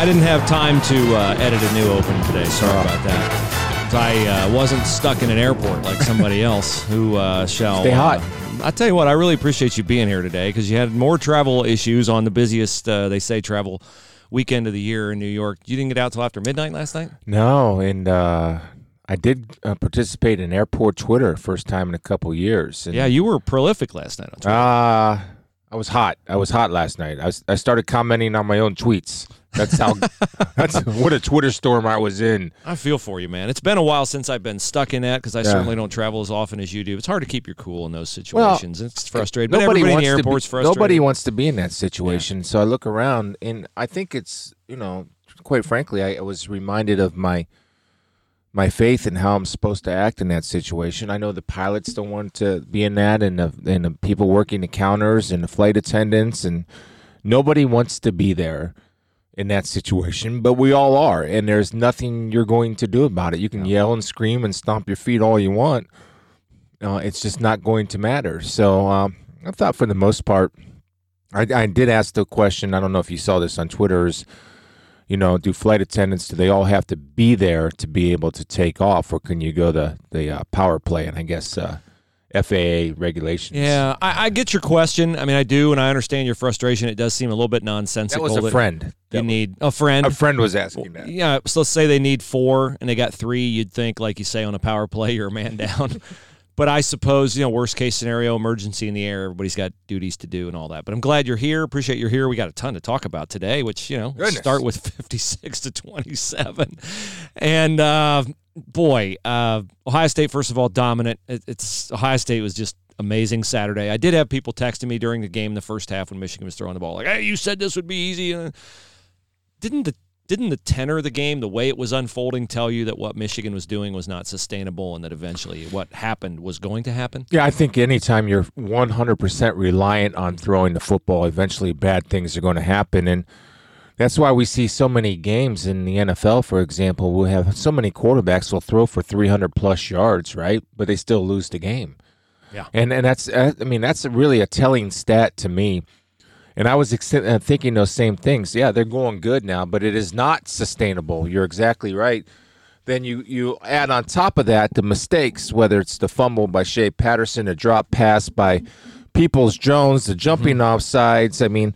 I didn't have time to uh, edit a new open today. Sorry about that. I uh, wasn't stuck in an airport like somebody else who uh, shall. Stay hot. Uh, I tell you what, I really appreciate you being here today because you had more travel issues on the busiest, uh, they say, travel weekend of the year in New York. You didn't get out till after midnight last night. No, and uh, I did uh, participate in airport Twitter first time in a couple years. And, Yeah, you were prolific last night. On Twitter. Uh, I was hot. I was hot last night. I was, I started commenting on my own tweets. That's how. that's what a Twitter storm I was in. I feel for you, man. It's been a while since I've been stuck in that because I Yeah. certainly don't travel as often as you do. It's hard to keep your cool in those situations. it's frustrating. But Nobody everybody in wants the to airport's be, frustrated. Nobody wants to be in that situation. So I look around, and I think it's you know, quite frankly, I, I was reminded of my my faith and how I'm supposed to act in that situation. I know the pilots don't want to be in that, and the, and the people working the counters and the flight attendants, and nobody wants to be there in that situation. But we all are, and there's nothing you're going to do about it. You can yell and scream and stomp your feet all you want. Uh, it's just not going to matter. So um, I thought, for the most part, I, I did ask the question. I don't know if you saw this on Twitter. Is you know, do flight attendants do they all have to be there to be able to take off, or can you go the the uh, power play? And I guess uh, FAA regulations. Yeah, I, I get your question. I mean, I do, and I understand your frustration. It does seem a little bit nonsensical. that was a friend. You need a friend. a friend was asking that. Yeah, so let's say they need four and they got three. You'd think, like you say, on a power play, you're a man down. but I suppose, you know, worst case scenario, emergency in the air, everybody's got duties to do and all that. But I'm glad you're here. Appreciate you're here. We got a ton to talk about today, which, you know, Goodness. start with 56 to 27. And uh, boy, uh, Ohio State, first of all, dominant. It, it's Ohio State was just amazing Saturday. I did have people texting me during the game, the first half, when Michigan was throwing the ball, like, "Hey, you said this would be easy." Uh, didn't the didn't the tenor of the game, the way it was unfolding, tell you that what Michigan was doing was not sustainable, and that eventually what happened was going to happen? Yeah, I think anytime you're 100% reliant on throwing the football, eventually bad things are going to happen. And that's why we see so many games in the NFL, for example, we have so many quarterbacks will throw for 300 plus yards, right? But they still lose the game. Yeah. And and that's I mean that's really a telling stat to me. And I was ex- uh, thinking those same things. Yeah, they're going good now, but it is not sustainable. You're exactly right. Then you you add on top of that the mistakes, whether it's the fumble by Shea Patterson, a drop pass by Peoples Jones, the jumping offsides. I mean,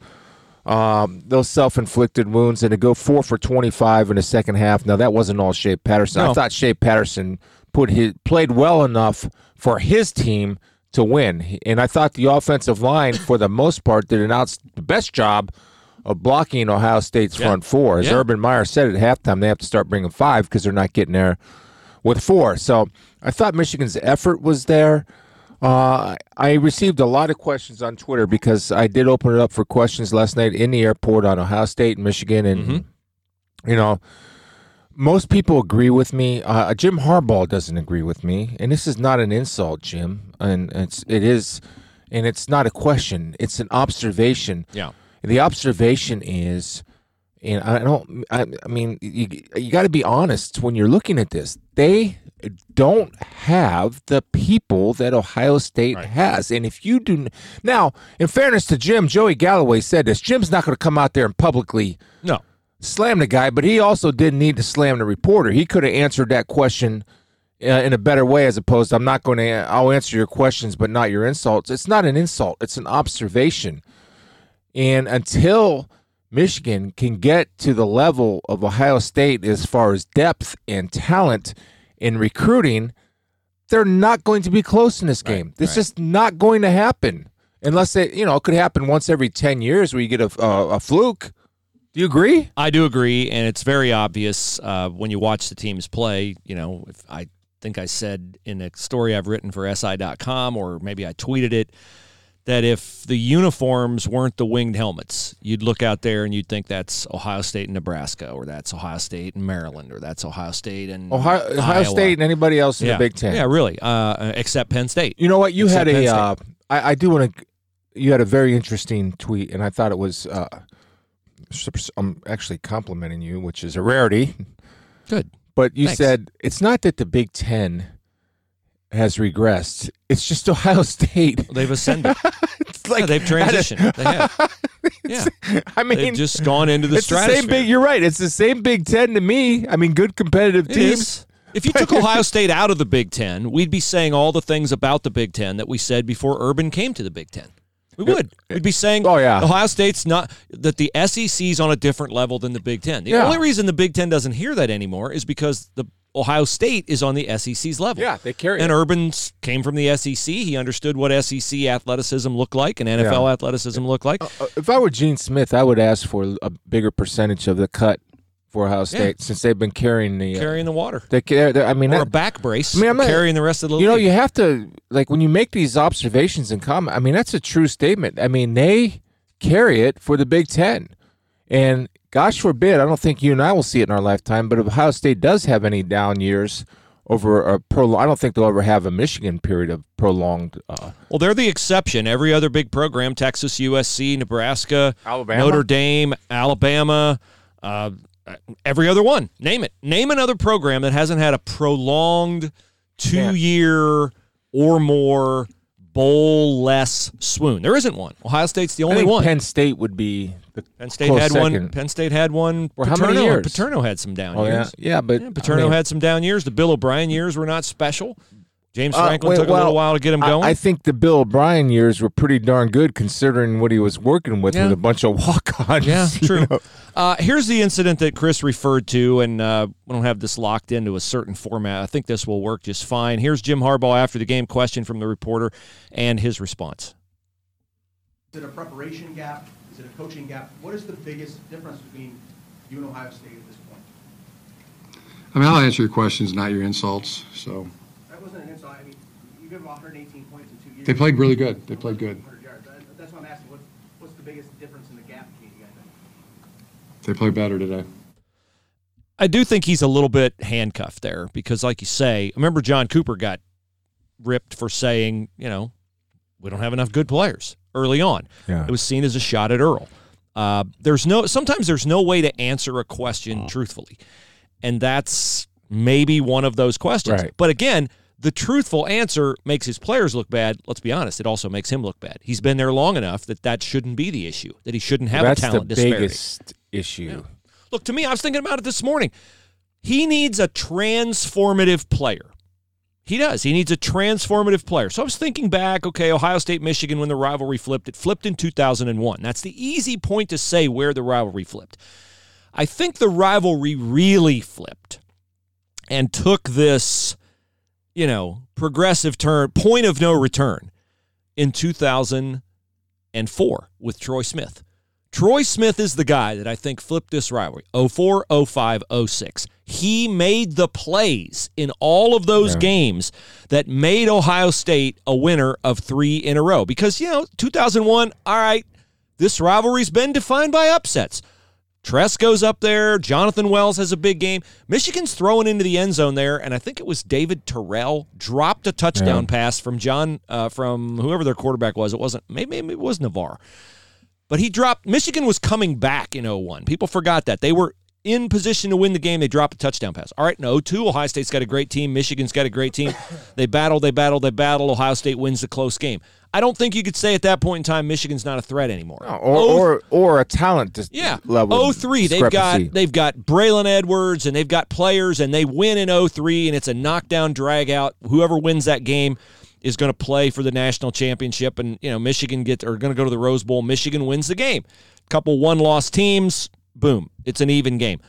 um, those self-inflicted wounds, and to go four for twenty-five in the second half. Now that wasn't all Shea Patterson. I thought Shea Patterson put his played well enough for his team to win, and I thought the offensive line, for the most part, did an outs the best job of blocking Ohio State's Yeah. front four. As Yeah. Urban Meyer said at halftime, they have to start bringing five because they're not getting there with four. So I thought Michigan's effort was there. Uh, I received a lot of questions on Twitter because I did open it up for questions last night in the airport on Ohio State and Michigan, and Mhm. you know, most people agree with me. Uh, Jim Harbaugh doesn't agree with me, and this is not an insult, Jim, and it's it is, and it's not a question. It's an observation. Yeah. The observation is, and I don't, I, I mean, you, you got to be honest when you're looking at this. They don't have the people that Ohio State Right. has. And if you do, now, in fairness to Jim, Joey Galloway said this Jim's not going to come out there and publicly No. Slam the guy, but he also didn't need to slam the reporter. He could have answered that question uh, in a better way as opposed to, I'm not going to, I'll answer your questions, but not your insults. It's not an insult, it's an observation. And until Michigan can get to the level of Ohio State as far as depth and talent in recruiting, they're not going to be close in this game. It's right. just not going to happen. Unless it, you know, it could happen once every 10 years where you get a, a, a fluke. Do you agree? I do agree, and it's very obvious uh, when you watch the teams play. You know, if I think I said in a story I've written for SI.com, or maybe I tweeted it, that if the uniforms weren't the winged helmets, you'd look out there and you'd think that's Ohio State and Nebraska, or that's Ohio State and Maryland, or that's Ohio State and Ohio, Ohio. State and anybody else in yeah. the Big Ten. Yeah, really, uh, except Penn State. You know what? You Except had a. Uh, I, I do want to. You had a very interesting tweet, and I thought it was. I'm actually complimenting you, which is a rarity. Good. But you Thanks. said it's not that the Big Ten has regressed. It's just Ohio State. They've ascended. It's like yeah, they've transitioned. They have. Yeah, I mean, they've just gone into the it's the stratosphere. same big. You're right. It's the same Big Ten to me. I mean, good competitive It teams. is. If you took Ohio State out of the Big Ten, we'd be saying all the things about the Big Ten that we said before Urban came to the Big Ten. We would. We'd be saying, Oh, yeah. Ohio State's not that the SEC's on a different level than the Big Ten. The Yeah. only reason the Big Ten doesn't hear that anymore is because the Ohio State is on the SEC's level. Yeah, they carry it. And it. Urban came from the SEC. He understood what SEC athleticism looked like and NFL Yeah. athleticism looked like. Uh, If I were Gene Smith, I would ask for a bigger percentage of the cut for Ohio State since they've been carrying the. Uh, carrying the water. they, they're- I mean, Or a back brace, I mean, I'm not- carrying the rest of the you know, you have to like when you make these observations and comment. I mean, that's a true statement. I mean, they carry it for the Big Ten, and gosh forbid, I don't think you and I will see it in our lifetime. But if Ohio State does have any down years over a pro, I don't think they'll ever have a Michigan period of prolonged. Uh, Well, they're the exception. Every other big program, Texas, USC, Nebraska, Alabama? Notre Dame, Alabama, uh, Uh, every other one. Name it. Name another program that hasn't had a prolonged two year or more bowl less swoon. There isn't one. Ohio State's the only one. Penn State would be the Penn State had one. Penn State had one. For how many Paterno- years? Paterno had some down Oh yeah, years. yeah, but Yeah, Paterno I mean, had some down years. The Bill O'Brien years were not special. James Uh, Franklin wait, took a well, little while to get him going. I, think the Bill O'Brien years were pretty darn good considering what he was working with Yeah. with a bunch of walk-ons. Yeah, you true. know. Uh, here's the incident that Chris referred to, and uh, we don't have this locked into a certain format. I think this will work just fine. Here's Jim Harbaugh after the game question from the reporter and his response. Is it a preparation gap? Is it a coaching gap? What is the biggest difference between you and Ohio State at this point? I mean, I'll answer your questions, not your insults. So That wasn't an insult. I mean, you 118 points in two years. they played really good. They played good. 100 yards. That- That's what I'm asking. What's, what's the biggest difference in the gap between you guys? They played better today. I do think he's a little bit handcuffed there because, like you say, remember John Cooper got ripped for saying, you know, we don't have enough good players early on. Yeah. It was seen as a shot at Earl. Uh, there's no sometimes there's no way to answer a question Oh. truthfully, and that's maybe one of those questions. Right. But again, the truthful answer makes his players look bad. Let's be honest; it also makes him look bad. He's been there long enough that that shouldn't be the issue. That he shouldn't have That's a talent the disparity. biggest issue. Look, to me, I was thinking about it this morning. He needs a transformative player. He does. He needs a transformative player. So I was thinking back, okay, Ohio State, Michigan, when the rivalry flipped, it flipped in 2001. That's the easy point to say where the rivalry flipped. I think the rivalry really flipped and took this, you know, progressive turn, point of no return in 2004 with Troy Smith. Troy Smith is the guy that I think flipped this rivalry 04, 05, 06. He made the plays in all of those Yeah. games that made Ohio State a winner of three in a row. Because, you know, 2001, all right, this rivalry's been defined by upsets. Tress goes up there. Jonathan Wells has a big game. Michigan's throwing into the end zone there, and I think it was David Terrell dropped a touchdown pass from John uh, from whoever their quarterback was. It wasn't maybe, maybe it was Navarre. But he dropped. Michigan was coming back in 01. People forgot that. They were in position to win the game. They dropped a touchdown pass. All right, no, 02, Ohio State's got a great team. Michigan's got a great team. They battle, they battle, they battle. Ohio State wins the close game. I don't think you could say at that point in time Michigan's not a threat anymore. No, or, Oh, or or a talent dis- yeah. level. Oh three. They've got they've got Braylon Edwards and they've got players and they win in 03 and it's a knockdown drag out. Whoever wins that game is going to play for the national championship and you know Michigan get are going to go to the Rose Bowl. Michigan wins the game. Couple one loss teams, boom. It's an even game.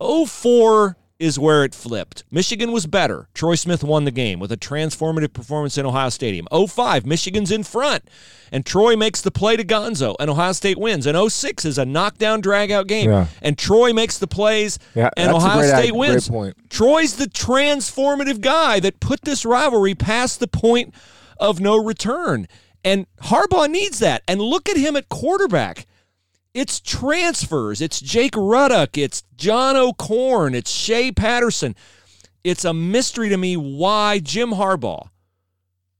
04 is where it flipped. Michigan was better. Troy Smith won the game with a transformative performance in Ohio Stadium. 05, Michigan's in front, and Troy makes the play to Gonzo, and Ohio State wins. And 06 is a knockdown, drag-out game, Yeah. and Troy makes the plays, Yeah, and Ohio great State wins. Troy's the transformative guy that put this rivalry past the point of no return. And Harbaugh needs that. And look at him at quarterback. It's transfers. It's Jake Rudock. It's John O'Korn. It's Shea Patterson. It's a mystery to me why Jim Harbaugh,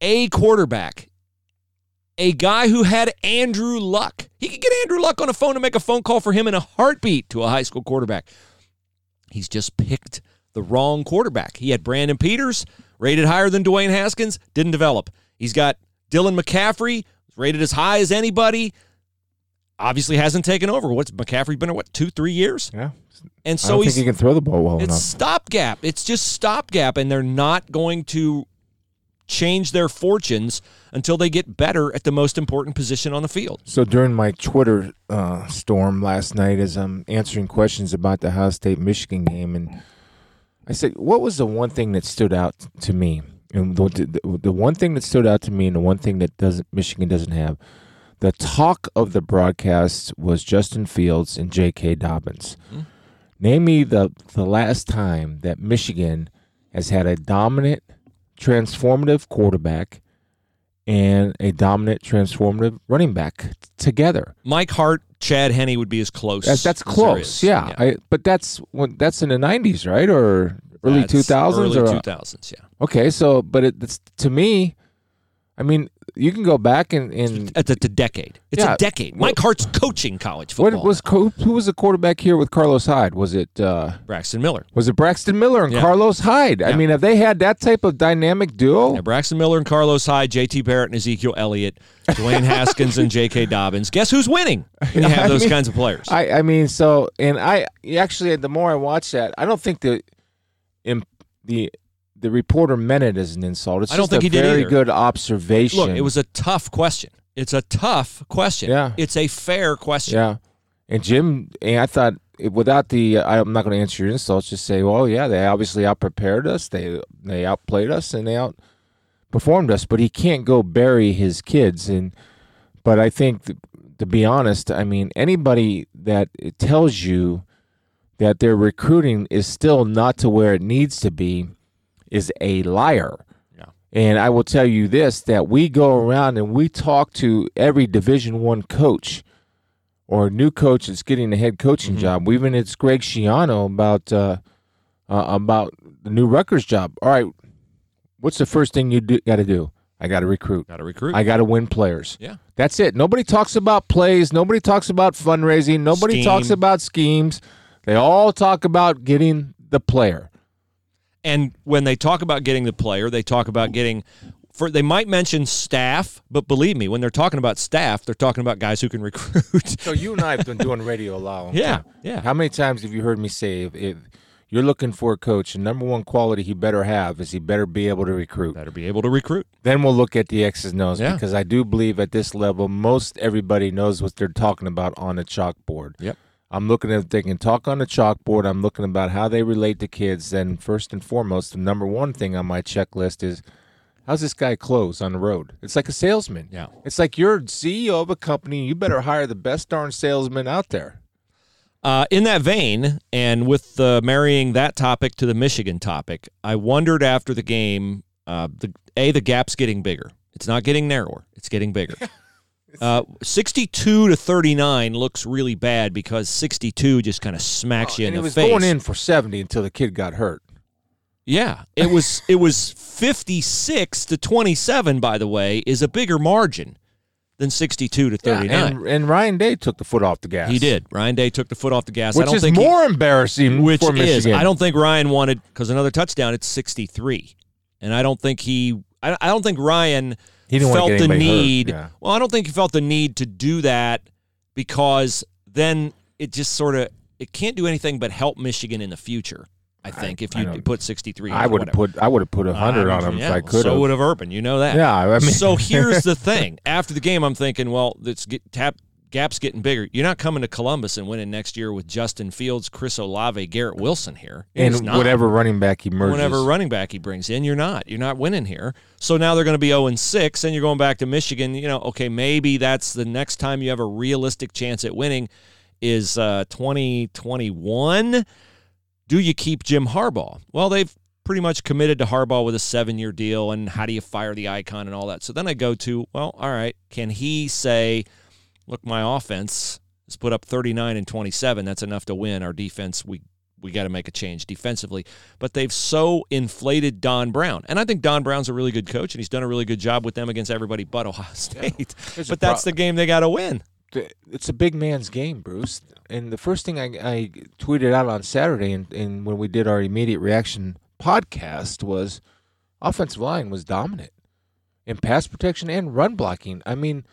a quarterback, a guy who had Andrew Luck, he could get Andrew Luck on a phone to make a phone call for him in a heartbeat to a high school quarterback. He's just picked the wrong quarterback. He had Brandon Peters, rated higher than Dwayne Haskins, didn't develop. He's got Dylan McCaffrey, rated as high as anybody, obviously hasn't taken over. What's McCaffrey been, in, what, two, three years? Yeah. And I so don't he's think he can throw the ball well it's enough. stopgap. It's just stopgap, and they're not going to change their fortunes until they get better at the most important position on the field. So during my Twitter uh, storm last night, as I'm answering questions about the Ohio State Michigan game, and I said, "What was the one thing that stood out to me?" And the, the, the one thing that stood out to me, and the one thing that doesn't Michigan doesn't have, the talk of the broadcast was Justin Fields and J.K. Dobbins. Hmm. Name me the the last time that Michigan has had a dominant, transformative quarterback and a dominant, transformative running back together. Mike Hart, Chad Henne would be as close. That's, that's as close, is. yeah. I, but that's when that's in the '90s, right, or early That's 2000s, Early or 2000s, yeah. okay. So, but it, it's to me, I mean, you can go back and, and It's a, it's a decade. It's Yeah. a decade. Mike Hart's coaching college football. what was co- who was the quarterback here with Carlos Hyde? Was it uh, Braxton Miller? was it Braxton Miller and Yeah. Carlos Hyde? I mean, have they had that type of dynamic duo? Yeah, Braxton Miller and Carlos Hyde, JT Barrett and Ezekiel Elliott, Dwayne Haskins and J.K. Dobbins. Guess who's winning when you have I those mean, kinds of players? I, I mean, so and I actually, the more I watch that, I don't think the the the reporter meant it as an insult. It's I don't think a he did very either. good observation. Look, it was a tough question. It's a tough question. Yeah. It's a fair question. yeah. And Jim, and I thought without the, I'm not going to answer your insults. Just say, well, yeah, they obviously outprepared us. They they outplayed us and they outperformed us. But he can't go bury his kids. And but I think, th- to be honest, I mean, anybody that tells you that their recruiting is still not to where it needs to be is a liar. Yeah. And I will tell you this: that we go around and we talk to every Division One coach or new coach that's getting a head coaching Mm-hmm. job. Even it's Greg Schiano about uh, uh, about the new Rutgers job. All right, what's the first thing you do, got to do? I got to recruit. Got to recruit. I got to win players. yeah. That's it. Nobody talks about plays. Nobody talks about fundraising. Nobody Scheme. talks about schemes. They all talk about getting the player. And when they talk about getting the player, they talk about getting for they might mention staff, but believe me, when they're talking about staff, they're talking about guys who can recruit. So you and I have been doing radio a long Yeah, time. yeah. How many times have you heard me say if, if you're looking for a coach, the number one quality he better have is he better be able to recruit. Better be able to recruit. Then we'll look at the X's and O's Yeah. because I do believe at this level most everybody knows what they're talking about on the chalkboard. Yep. I'm looking at if they can talk on the chalkboard. I'm looking about how they relate to kids. Then first and foremost, the number one thing on my checklist is how's this guy close on the road? It's like a salesman. Yeah. It's like you're CEO of a company. You better hire the best darn salesman out there. Uh, in that vein, and with uh, marrying that topic to the Michigan topic, I wondered after the game, uh, the a the gap's getting bigger. It's not getting narrower. It's getting bigger. Uh, 62 to 39 looks really bad because 62 just kind of smacks you in and the he was face. going in for 70 until the kid got hurt. Yeah, it was it was 56 to 27 by the way is a bigger margin than 62 to 39. and, and Ryan Day took the foot off the gas. he did. Ryan Day took the foot off the gas. I Which don't is think he- more embarrassing which for is I don't think Ryan wanted because another touchdown it's 63 and I don't think he I, I don't think Ryan He felt the need yeah. well I don't think he felt the need to do that because then it just sort of it can't do anything but help Michigan in the future I think if you put 63 I would have put I would have put a hundred I on him yeah, if I could So would have Urban, you know that. Yeah, I mean- so here's the thing. After the game, I'm thinking, well, this get, tap gap's getting bigger. You're not coming to Columbus and winning next year with Justin Fields, Chris Olave, Garrett Wilson here. You're and whatever running back he merges. Whatever running back he brings in, you're not. You're not winning here. So now they're going to be 0 and 6, and you're going back to Michigan. You know, okay, maybe that's the next time you have a realistic chance at winning is uh, 2021. Do you keep Jim Harbaugh? Well, they've pretty much committed to Harbaugh with a seven year deal, and how do you fire the icon and all that? So then I go to, well, all right, can he say, look, my offense has put up 39 and 27. That's enough to win. Our defense, we we got to make a change defensively. But they've so inflated Don Brown. And I think Don Brown's a really good coach, and he's done a really good job with them against everybody but Ohio State. A but that's pro- the game they got to win. it's a big man's game, Bruce. And the first thing I, I tweeted out on Saturday, and, and when we did our immediate reaction podcast, was offensive line was dominant in pass protection and run blocking. I mean,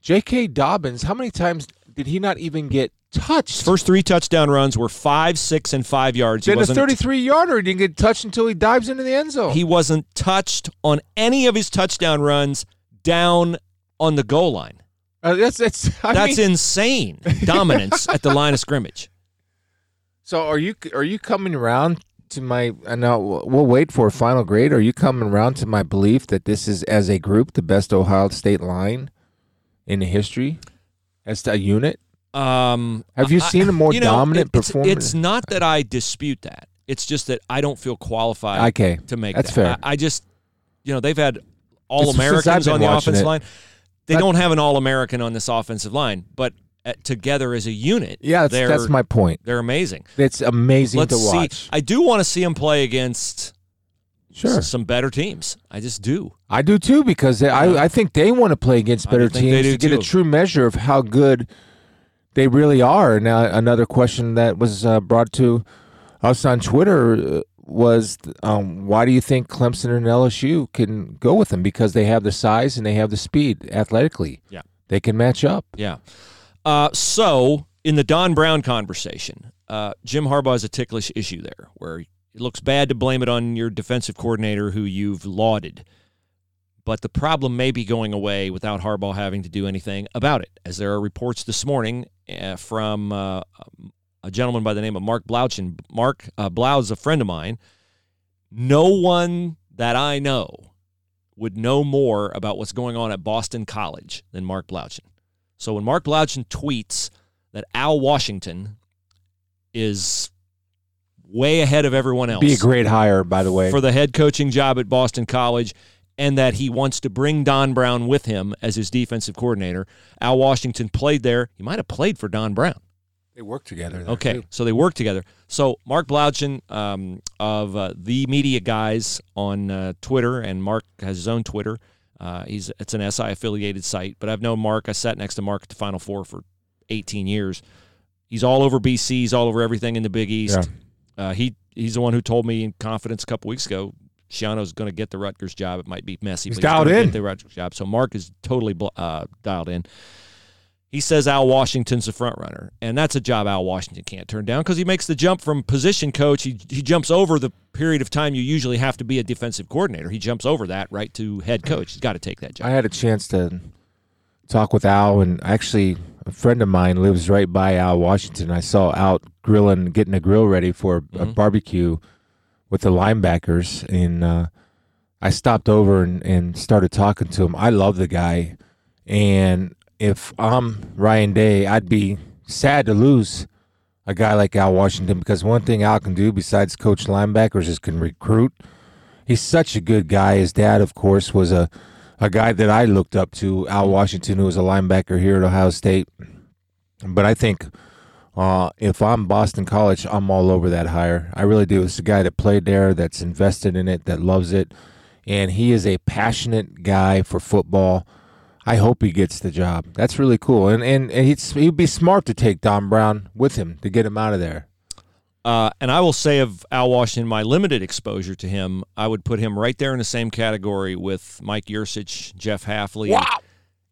J.K. Dobbins, how many times did he not even get touched? First three touchdown runs were five, six, and five yards. He a wasn't, 33 yarder he didn't get touched until he dives into the end zone. he wasn't touched on any of his touchdown runs down on the goal line. Uh, that's that's I That's mean, insane dominance at the line of scrimmage. So are you are you coming around to my? I know we'll wait for a final grade. Are you coming around to my belief that this is as a group the best Ohio State line in the history as a unit? Um, Have you seen a more you know, dominant it- it's, performance? It's not that I dispute that. It's just that I don't feel qualified Okay, to make that's that. fair. I, I just, you know, they've had all Americans on the offensive it. line. They That- don't have an all American on this offensive line, but at, together as a unit, Yeah, that's, that's my point. they're amazing. It's amazing Let's to watch. see. I do want to see them play against sure, some better teams. I just do. I do too because they, I I think they want to play against better teams to get a true measure of how good they really are. Now, another question that was uh, brought to us on Twitter uh, was, um, why do you think Clemson and LSU can go with them? Because they have the size and they have the speed athletically. Yeah. they can match up. Yeah. Uh, so in the Don Brown conversation, uh, Jim Harbaugh has a ticklish issue there, where it looks bad to blame it on your defensive coordinator who you've lauded. But the problem may be going away without Harbaugh having to do anything about it, as there are reports this morning uh, from uh, a gentleman by the name of Mark Blaudschun. Mark uh, a friend of mine. No one that I know would know more about what's going on at Boston College than Mark Blaudschun. So when Mark Blouchin tweets that Al Washington is way ahead of everyone else Be a great hire, by the way. for the head coaching job at Boston College and that he wants to bring Don Brown with him as his defensive coordinator. Al Washington played there. He might have played for Don Brown. they work together. there, Okay, too. so they work together. So Mark Blaudschun um, of uh, the Media Guys on uh, Twitter, and Mark has his own Twitter. Uh, he's it's an SI affiliated site, but I've known Mark. I sat next to Mark at the Final Four for 18 years. He's all over BC. He's all over everything in the Big East. Uh, he he's the one who told me in confidence a couple weeks ago. Schiano's going to get the Rutgers job. It might be messy, He's but dialed he's in. get the Rutgers job. So Mark is totally uh, dialed in. He says Al Washington's the front runner, and that's a job Al Washington can't turn down because he makes the jump from position coach. He he jumps over the period of time you usually have to be a defensive coordinator. He jumps over that right to head coach. He's got to take that job. I had a chance to talk with Al, and actually, a friend of mine lives right by Al Washington. I saw out grilling, getting a grill ready for a Mhm. barbecue with the linebackers, and uh, I stopped over and, and started talking to him. I love the guy, and if I'm Ryan Day, I'd be sad to lose a guy like Al Washington because one thing Al can do besides coach linebackers is can recruit. He's such a good guy. His dad, of course, was a a guy that I looked up to, Al Washington, who was a linebacker here at Ohio State. But I think uh, if I'm Boston College, I'm all over that hire. I really do. It's a guy that played there, that's invested in it, that loves it, and he is a passionate guy for football. I hope he gets the job. That's really cool, and and, and he'd he'd be smart to take Don Brown with him to get him out of there. Uh, and I will say of Al Washington, my limited exposure to him, I would put him right there in the same category with Mike Yurcich, Jeff Hafley.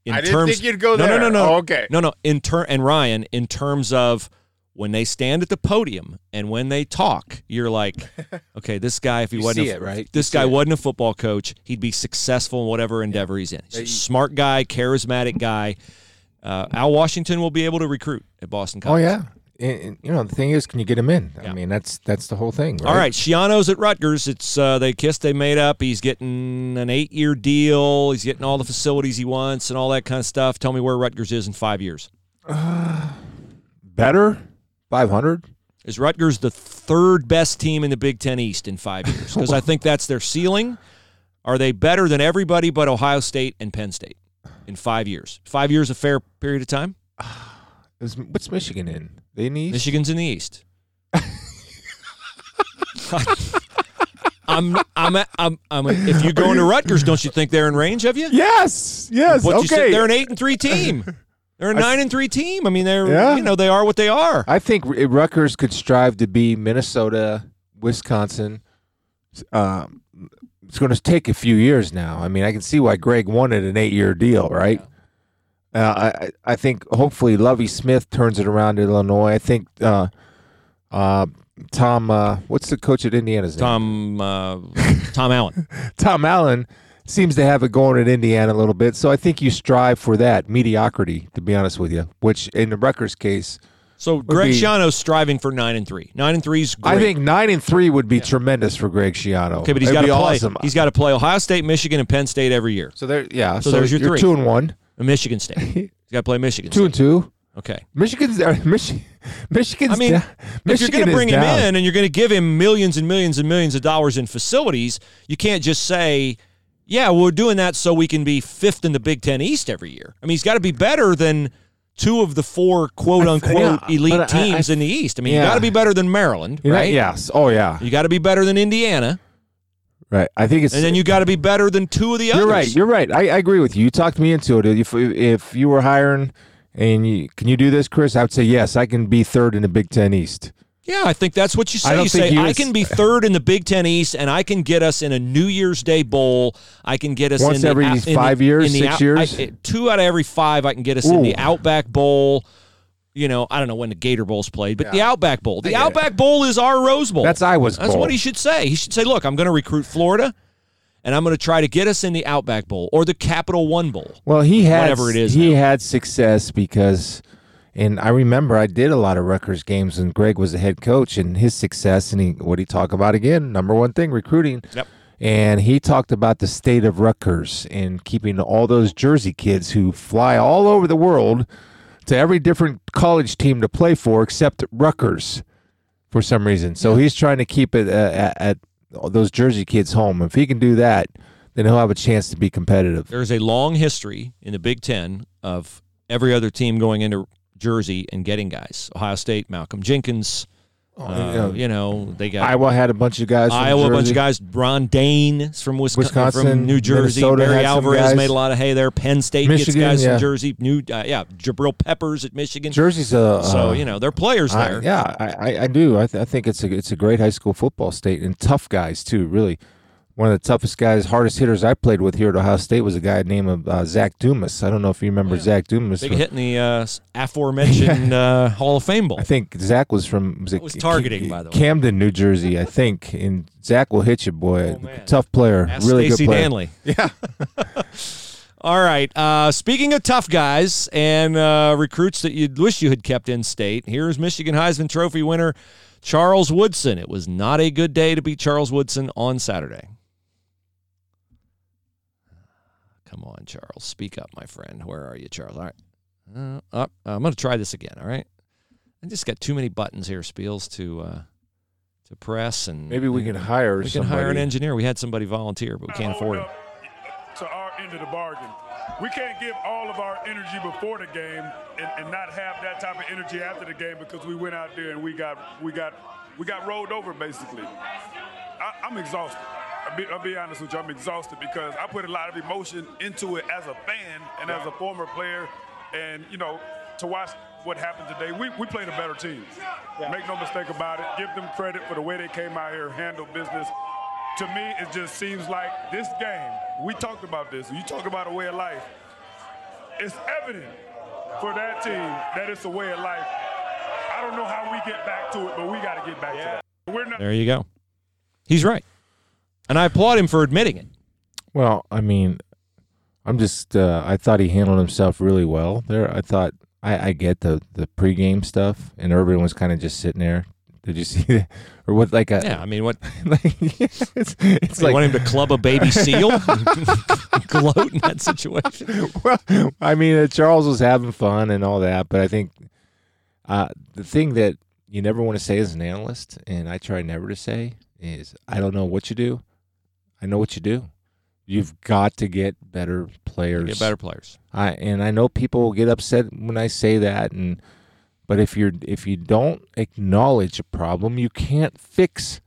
In I didn't terms, think you'd go no, there. No, no, no, Oh, okay. no, no. In ter- and Ryan, in terms of when they stand at the podium and when they talk, you're like, okay, this guy, if he wasn't, see a, it, right? This see guy it. wasn't a football coach. He'd be successful in whatever endeavor he's in. He's a smart guy, charismatic guy. Uh, Al Washington will be able to recruit at Boston College. Oh yeah, and, you know the thing is, can you get him in? Yeah. I mean, that's that's the whole thing. Right? All right, Schiano's at Rutgers. It's uh, they kissed, they made up. He's getting an eight-year deal. He's getting all the facilities he wants and all that kind of stuff. Tell me where Rutgers is in five years. better, five hundred. Is Rutgers the third best team in the Big Ten East in five years? Because I think that's their ceiling. Are they better than everybody but Ohio State and Penn State in five years? Five years a fair period of time. Is, what's Michigan in? They in the East? Michigan's in the East. I'm, I'm, I'm, I'm, if you go into Rutgers, don't you think they're in range of you? Yes, yes. What you okay. they're an eight and three team. They're a nine and three team. I mean, they're Yeah. you know they are what they are. I think Rutgers could strive to be Minnesota, Wisconsin, um, it's going to take a few years now. I mean, I can see why Greg wanted an eight-year deal, right? Uh, I I- think hopefully Lovie Smith turns it around in Illinois. I think uh, uh, Tom, uh, what's the coach at Indiana's name? Tom uh, Tom Allen. Tom Allen seems to have it going at Indiana a little bit. So I think you strive for that mediocrity, to be honest with you. Which in the Rutgers case, So Greg be- Schiano's striving for nine and three. Nine and three is great. I think nine and three would be tremendous for Greg Schiano. Okay, but he's got to play. Awesome. He's got to play Ohio State, Michigan, and Penn State every year. so there, yeah. So So, there's your you're three. two and one, Michigan State. He's got to play Michigan. two and two. Okay. Michigan's uh, Michigan. Michigan's. I mean, down. if you're Michigan going to is bring him down. in and you're going to give him millions and millions and millions of dollars in facilities, you can't just say, "Yeah, we're doing that so we can be fifth in the Big Ten East every year." I mean, he's got to be better than two of the four "quote unquote" yeah, elite but I- I- teams in the East. I mean, you yeah. got to be better than Maryland, You know- right? Yes. Oh yeah. You got to be better than Indiana, Right. I think it's. and then you got to be better than two of the others. You're right. You're right. I, I agree with you. You talked me into it. If if you were hiring, and you can you do this, Chris? I would say yes. I can be third in the Big Ten East. Yeah, I think that's what you say. You say I can be third in the Big Ten East, and I can get us in a New Year's Day bowl. I can get us Once in the, every in five the- years, in the six out- years? I- two out of every five, I can get us in the Outback Bowl. You know, I don't know when the Gator Bowl's played, but the Outback Bowl. The get it. Outback Bowl is our Rose Bowl. That's Iowa's That's bowl. what he should say. He should say, "Look, I'm going to recruit Florida, and I'm going to try to get us in the Outback Bowl or the Capital One Bowl." Well, he had Whatever it is He now. had success because, and I remember I did a lot of Rutgers games, and Greg was the head coach, and his success, and he what he talk about again, number one thing, recruiting. Yep. And he talked about the state of Rutgers and keeping all those Jersey kids who fly all over the world to every different college team to play for, except Rutgers, for some reason. So he's trying to keep it uh, at, at those Jersey kids home. If he can do that, then he'll have a chance to be competitive. There's a long history in the Big Ten of every other team going into Jersey and getting guys. Ohio State, Malcolm Jenkins. Uh, yeah. you know, they got Iowa had a bunch of guys. From Iowa, a bunch of guys. Ron Dayne is from Wisconsin, Wisconsin, from New Jersey. Minnesota Barry Alvarez made a lot of hay there. Penn State Michigan, gets guys yeah. from Jersey. New, uh, yeah, Jabril Peppers at Michigan. Jersey's a. so uh, you know, they're players I- there. yeah, I, I, I do. I, th- I think it's a it's a great high school football state and tough guys too. Really, one of the toughest guys, hardest hitters I played with here at Ohio State was a guy named uh, Zach Dumas. I don't know if you remember Zach Dumas. Big from- hit in the uh, aforementioned uh, Hall of Fame Bowl. I think Zach was from was, it was Ca- targeting, by the way. Camden, New Jersey, I think. And Zach will hit you, boy. Oh. Tough player, Ask really Stacey good player. Danley. Yeah. All right. Uh, speaking of tough guys and uh, recruits that you'd wish you had kept in state, here's Michigan Heisman Trophy winner Charles Woodson. It was not a good day to beat Charles Woodson on Saturday. Come on, Charles. Speak up, my friend. Where are you, Charles? All right. Uh, up. I'm going to try this again. All right. I just got too many buttons here, Spiels, to uh, to press and Maybe we can hire we can hire an engineer. We had somebody volunteer, but we can't afford him. to our end of the bargain. We can't give all of our energy before the game and, and not have that type of energy after the game because we went out there and we got we got we got rolled over basically. I, I'm exhausted. I'll be, I'll be honest with you. I'm exhausted because I put a lot of emotion into it as a fan and as a former player, and you know to watch what happened today. We we played a better team. Make no mistake about it. Give them credit for the way they came out here, handled business to me, it just seems like this game, we talked about this, you talk about a way of life. It's evident for that team that it's a way of life. I don't know how we get back to it, but we got to get back to that. We're not. There you go. He's right. And I applaud him for admitting it. Well, I mean, I'm just. Uh, I thought he handled himself really well there. I thought I, I get the the pregame stuff, and Urban was kind of just sitting there. Did you see that? Or what? Like a Yeah, I mean, what? like, it's it's you like want him to club a baby seal? Gloat in that situation. well, I mean, uh, Charles was having fun and all that, but I think uh, the thing that you never want to say as an analyst, and I try never to say, is I don't know what you do. I know what you do. You've got to get better players. Get better players. I and I know people will get upset when I say that, and but if you're if you don't acknowledge a problem, you can't fix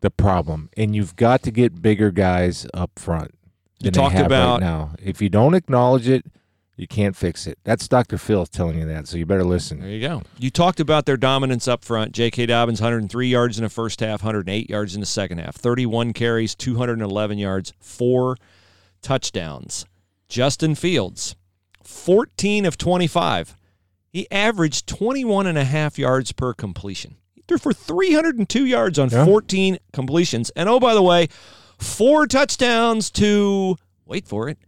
the problem, and you've got to get bigger guys up front. You talked have about- right now. If you don't acknowledge it, You can't fix it. That's Dr. Phil telling you that, so you better listen. There you go. You talked about their dominance up front. J.K. Dobbins, 103 yards in the first half, 108 yards in the second half, 31 carries, 211 yards, four touchdowns. Justin Fields, 14 of 25. He averaged 21 and a half yards per completion. He threw for 302 yards on Yeah. 14 completions. And oh, by the way, four touchdowns to, wait for it,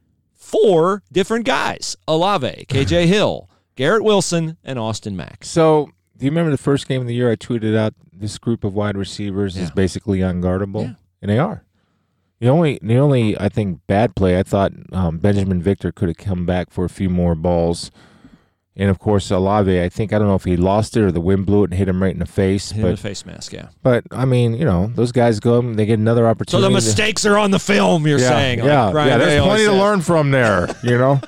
four different guys Olave, KJ Hill, Garrett Wilson, and Austin Mack. So, do you remember the first game of the year I tweeted out this group of wide receivers is basically unguardable? Yeah. And they are. The only, the only, I think, bad play, I thought um, Binjimen Victor could have come back for a few more balls. And of course, Olave, I think, I don't know if he lost it or the wind blew it and hit him right in the face. Hit him in But, the face mask, yeah. but I mean, you know, those guys go, they get another opportunity. So opportunity. the to- mistakes are on the film, you're yeah, saying. like Yeah, Brian yeah. There's plenty to says. learn from there. You know,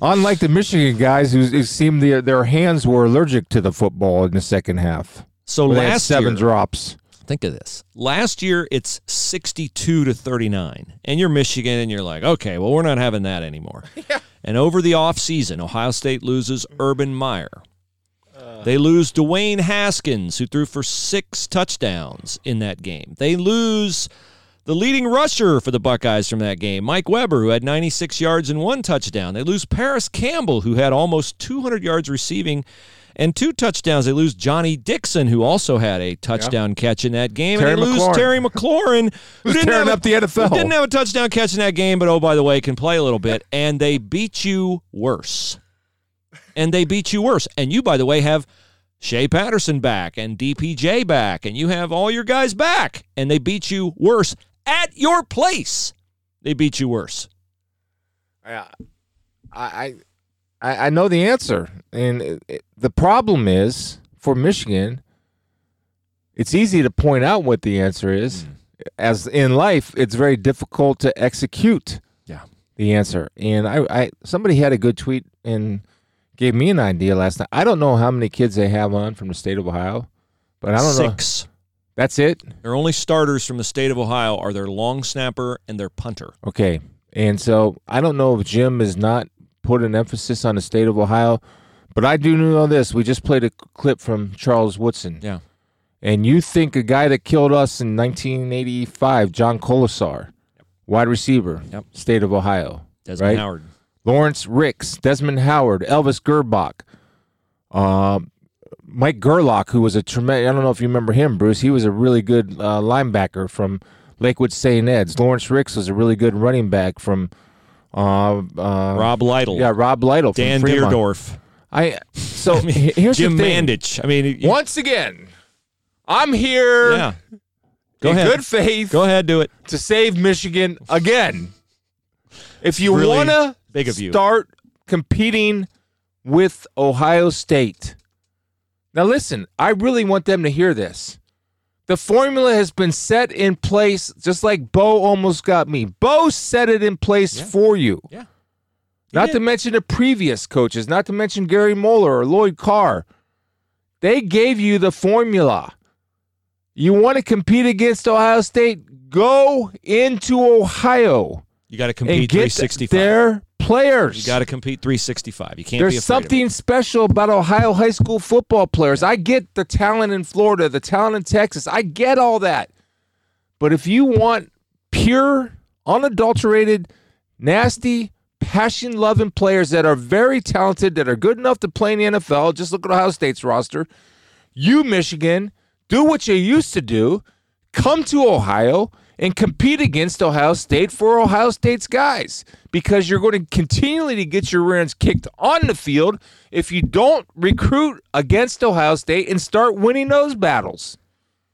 unlike the Michigan guys who, who seemed their their hands were allergic to the football in the second half. So Where they had last seven year, drops. think of this. Last year, it's 62 to 39. And you're Michigan, and you're like, okay, well, we're not having that anymore. And over the offseason, Ohio State loses Urban Meyer. They lose Dwayne Haskins, who threw for six touchdowns in that game. They lose the leading rusher for the Buckeyes from that game, Mike Weber, who had 96 yards and one touchdown. They lose Parris Campbell, who had almost 200 yards receiving and two touchdowns. They lose Johnnie Dixon, who also had a touchdown catch in that game. Terry and they lose Terry McLaurin, who didn't tearing have a- up the NFL. who didn't have a touchdown catch in that game, but oh, by the way, can play a little bit. And they beat you worse. And they beat you worse. And you, by the way, have Shea Patterson back and DPJ back, and you have all your guys back, and they beat you worse at your place. They beat you worse. I, I, I I know the answer, and it, it- the problem is for Michigan. It's easy to point out what the answer is. Mm. As in life, it's very difficult to execute. Yeah. the answer. And I, I somebody had a good tweet and gave me an idea last night. I don't know how many kids they have on from the state of Ohio, but I don't know. Six. That's it. Their only starters from the state of Ohio are their long snapper and their punter. Okay. And so I don't know if Jim has not put an emphasis on the state of Ohio, but I do know this. We just played a clip from Charles Woodson. Yeah. And you think a guy that killed us in 1985, John Kolesar, wide receiver, Yep. state of Ohio. Desmond right? Howard. Lawrence Ricks, Desmond Howard, Elvis Grbac, uh, Mike Gerlach, who was a tremendous, I don't know if you remember him, Bruce. He was a really good uh, linebacker from Lakewood St. Ed's. Lawrence Ricks was a really good running back from uh, uh, Rob Lytle. Yeah, Rob Lytle Dan Fremont. Dierdorf. I so I mean, here's Jim the thing. Mandich. I mean, you- Once again, I'm here yeah. Go in ahead. good faith Go ahead, do it. to save Michigan again. If you Really want to big of you. start competing with Ohio State. Now, listen, I really want them to hear this. The formula has been set in place, just like Bo almost got me. Bo set it in place Yeah. for you. Yeah. Not did. to mention the previous coaches, not to mention Gary Moeller or Lloyd Carr. They gave you the formula. You want to compete against Ohio State? Go into Ohio You got to and compete get 365. their players. You got to compete 365. You can't be There's something special about Ohio high school football players. I get the talent in Florida, the talent in Texas. I get all that. But if you want pure, unadulterated, nasty, passion loving players that are very talented, that are good enough to play in the NFL, just look at Ohio State's roster. You, Michigan, do what you used to do. Come to Ohio and compete against Ohio State for Ohio State's guys because you're going to continually to get your rear ends kicked on the field if you don't recruit against Ohio State and start winning those battles.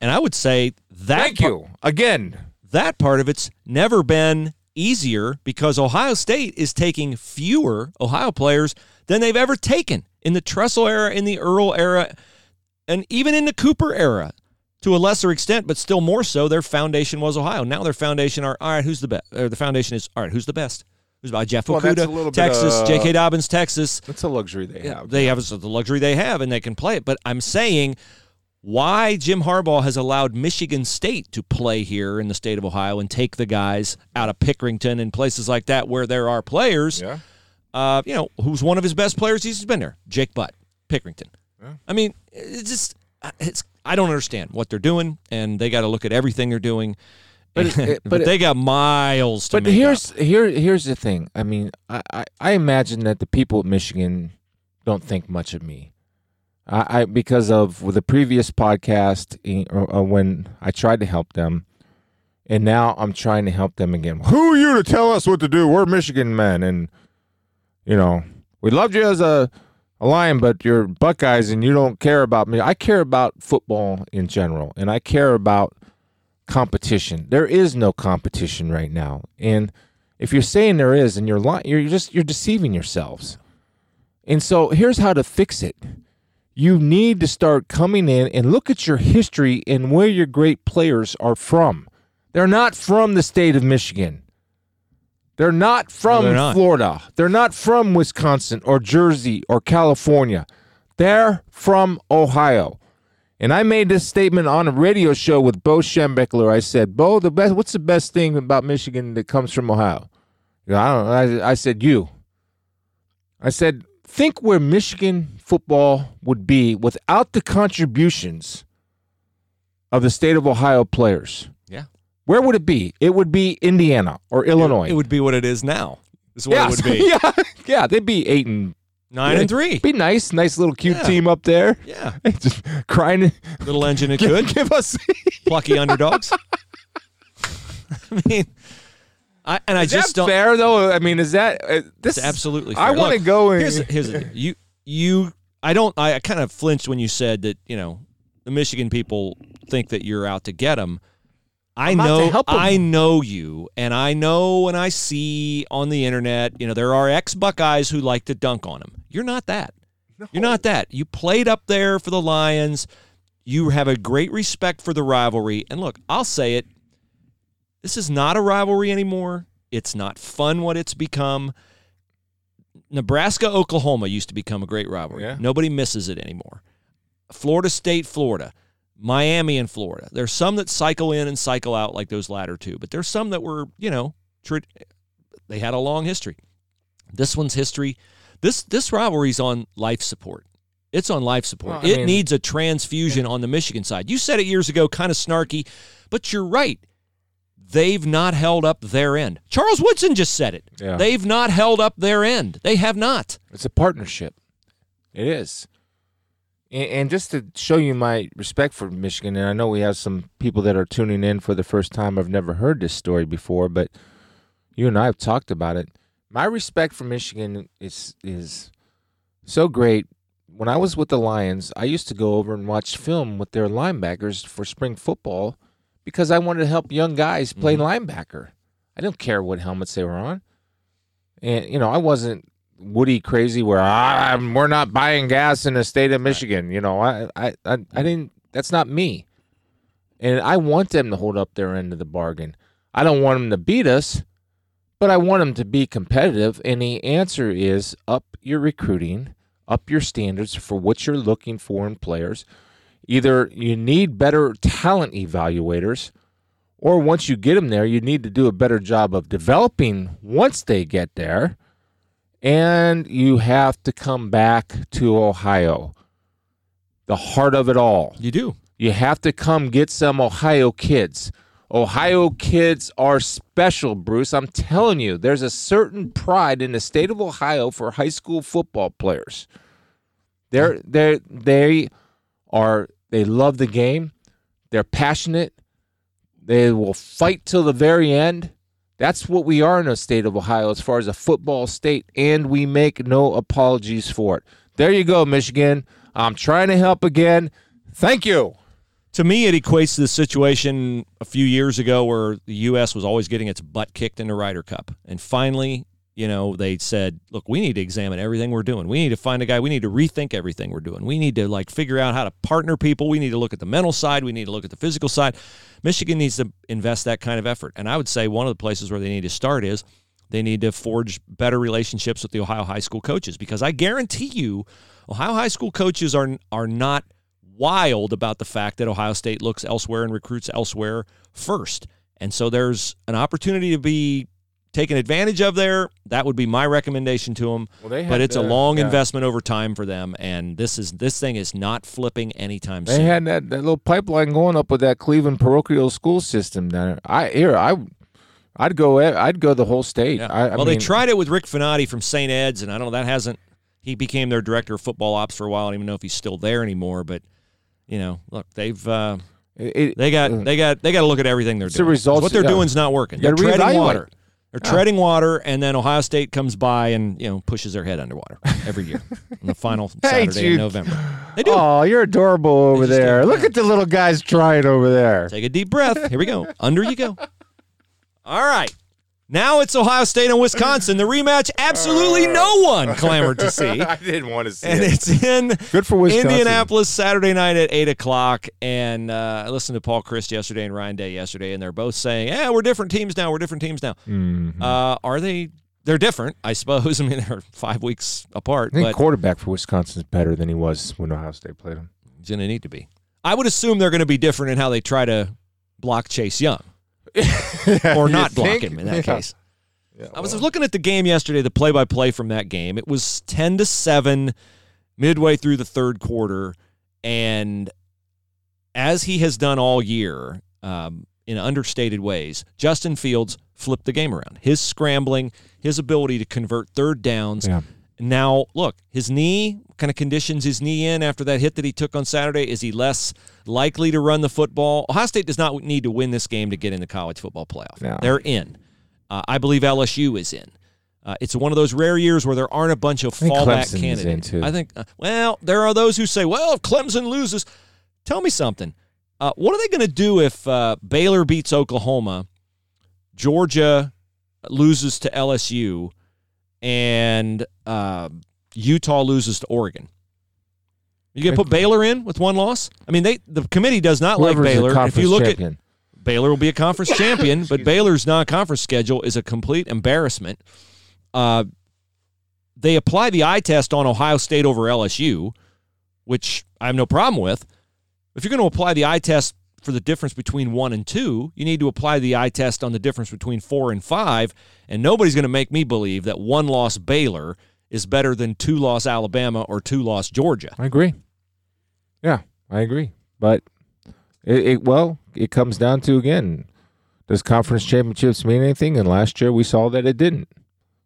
And I would say that Thank par- you again. that part of it's never been easier because Ohio State is taking fewer Ohio players than they've ever taken in the Tressel era, in the Earl era, and even in the Cooper era to a lesser extent, but still more so. Their foundation was Ohio. Now their foundation are all right. Who's the best? Or the foundation is all right. Who's the best? Who's by Jeff Well, Okudah, Texas, uh, J.K. Dobbins, Texas. That's a luxury they have. they have the luxury they have, and they can play it. But I'm saying why Jim Harbaugh has allowed Michigan State to play here in the state of Ohio and take the guys out of Pickerington and places like that where there are players. yeah. uh, you know, who's one of his best players. He's been there, Jake Butt, Pickerington. I mean, it's just it's. I don't understand what they're doing, and they got to look at everything they're doing. But it- but, it- but they got miles to But here's up. here here's the thing. I mean, I, I, I imagine that the people at Michigan don't think much of me. I, I because of the previous podcast or, or uh, uh, when I tried to help them, and now I'm trying to help them again. Who are you to tell us what to do? We're Michigan men, and you know we loved you as a a lion, but you're Buckeyes, and you don't care about me. I care about football in general, and I care about competition. There is no competition right now, and if you're saying there is, and you're lying, you're just you're deceiving yourselves. And so here's how to fix it. You need to start coming in and look at your history and where your great players are from. They're not from the state of Michigan. They're not from they're not. Florida. They're not from Wisconsin or Jersey or California. They're from Ohio. And I made this statement on a radio show with Bo Schembechler. I said, Bo, the best what's the best thing about Michigan that comes from Ohio? You know, I don't I, I said you. I said, think where Michigan football would be without the contributions of the state of Ohio players. Where would it be? It would be Indiana or Illinois. It would be what it is now. Is what yeah, it would be. yeah, yeah, they'd be eight and Nine and three. Be nice, nice little cute Yeah. team up there. Yeah. Just crying. Little engine it could. give us. Plucky underdogs. I mean, I and I Is just that don't. fair though? I mean, is that uh, this? It's absolutely. I want to go. And, Here's here's the you you. I don't. I, I kind of flinched when you said that. You know, the Michigan people think that you're out to get them. I know. I know you, and I know when I see on the internet. You know, there are ex Buckeyes who like to dunk on him. You're not that. You're not that. You played up there for the Lions. You have a great respect for the rivalry. And look, I'll say it. This is not a rivalry anymore. It's not fun what it's become. Nebraska Oklahoma used to become a great rivalry. Yeah. Nobody misses it anymore. Florida State, Florida, Miami and Florida. There's some that cycle in and cycle out like those latter two, but there's some that were, you know, tr- they had a long history. This one's history. This this rivalry's on life support. It's on life support. Well, it mean- needs a transfusion on the Michigan side. You said it years ago, kind of snarky, but you're right. They've not held up their end. Charles Woodson just said it. Yeah. They've not held up their end. They have not. It's a partnership. It is. And, just to show you my respect for Michigan, and I know we have some people that are tuning in for the first time. I've never heard this story before, but you and I have talked about it. My respect for Michigan is is so great. When I was with the Lions, I used to go over and watch film with their linebackers for spring football because I wanted to help young guys play mm-hmm. linebacker. I didn't care what helmets they were on. And you know, I wasn't Woody crazy where ah, we're not buying gas in the state of Michigan. You know, I, I, I, I didn't. That's not me. And I want them to hold up their end of the bargain. I don't want them to beat us, but I want them to be competitive. And the answer is up your recruiting, up your standards for what you're looking for in players. Either you need better talent evaluators, or once you get them there, you need to do a better job of developing once they get there. And you have to come back to Ohio, the heart of it all. You do. You have to come get some Ohio kids. Ohio kids are special, Bruce. I'm telling you, there's a certain pride in the state of Ohio for high school football players. They're they they are they love the game. They're passionate. They will fight till the very end. That's what we are in the state of Ohio as far as a football state, and we make no apologies for it. There you go, Michigan. I'm trying to help again. Thank you. To me, it equates to the situation a few years ago where the U.S. was always getting its butt kicked in the Ryder Cup. And finally, you know, they said, look, we need to examine everything we're doing. We need to find a guy. We need to rethink everything we're doing. We need to, like, figure out how to partner people. We need to look at the mental side. We need to look at the physical side. Michigan needs to invest that kind of effort. And I would say one of the places where they need to start is they need to forge better relationships with the Ohio high school coaches because I guarantee you, Ohio high school coaches are are not wild about the fact that Ohio State looks elsewhere and recruits elsewhere first. And so there's an opportunity to be taken advantage of there, that would be my recommendation to them. Well, they but it's a uh, long yeah. investment over time for them, and this is this thing is not flipping anytime They soon. They had that, that little pipeline going up with that Cleveland parochial school system there. I here I, I'd go I'd go the whole state. Yeah. I, I well, mean, they tried it with Rick Finotti from St. Ed's, and I don't know that hasn't. He became their director of football ops for a while. I don't even know if he's still there anymore. But you know, look, they've uh, It, it- they got uh, they got they got to look at everything they're doing. results- what they're yeah. doing's not working. They're treading water. They're oh. treading water, and then Ohio State comes by and you know pushes their head underwater every year on the final Hey, Saturday in Jude. November. They do. Oh, you're adorable over just there. don't- Look at the little guys trying over there. Take a deep breath. Here we go. Under you go. All right. Now it's Ohio State and Wisconsin. The rematch absolutely no one clamored to see. I didn't want to see And it. it's in Good for Wisconsin. Indianapolis Saturday night at 8 o'clock. And uh, I listened to Paul Chryst yesterday and Ryan Day yesterday, and they're both saying, yeah, we're different teams now. We're different teams now. Mhm. Uh, are they? They're different, I suppose. I mean, they're five weeks apart, I think but quarterback for Wisconsin is better than he was when Ohio State played him. He's going to need to be. I would assume they're going to be different in how they try to block Chase Young or not block think? him in that Yeah. case. Yeah, I was looking at the game yesterday, the play-by-play from that game. It was ten to seven, midway through the third quarter, and as he has done all year, um, in understated ways, Justin Fields flipped the game around. His scrambling, his ability to convert third downs. Yeah. Now, look, his knee, what kind of conditions his knee in after that hit that he took on Saturday? Is he less likely to run the football? Ohio State does not need to win this game to get in the college football playoff. No. They're in. Uh, I believe LSU is in. Uh, it's one of those rare years where there aren't a bunch of fallback Clemson's candidates. I think. Uh, well, there are those who say, "Well, if Clemson loses, tell me something. Uh, what are they going to do if uh, Baylor beats Oklahoma, Georgia loses to LSU, and uh, Utah loses to Oregon? You going to put Baylor in with one loss? I mean, they the committee does not like whoever's the Baylor. If you look at champion. Baylor will be a conference champion, but Baylor's non-conference schedule is a complete embarrassment. Uh, they apply the eye test on Ohio State over LSU, which I have no problem with. If you're going to apply the eye test for the difference between one and two, you need to apply the eye test on the difference between four and five. And nobody's going to make me believe that one loss Baylor is better than two loss Alabama or two loss Georgia. I agree. Yeah, I agree. But it, it well, it comes down to again, does conference championships mean anything? And last year we saw that it didn't,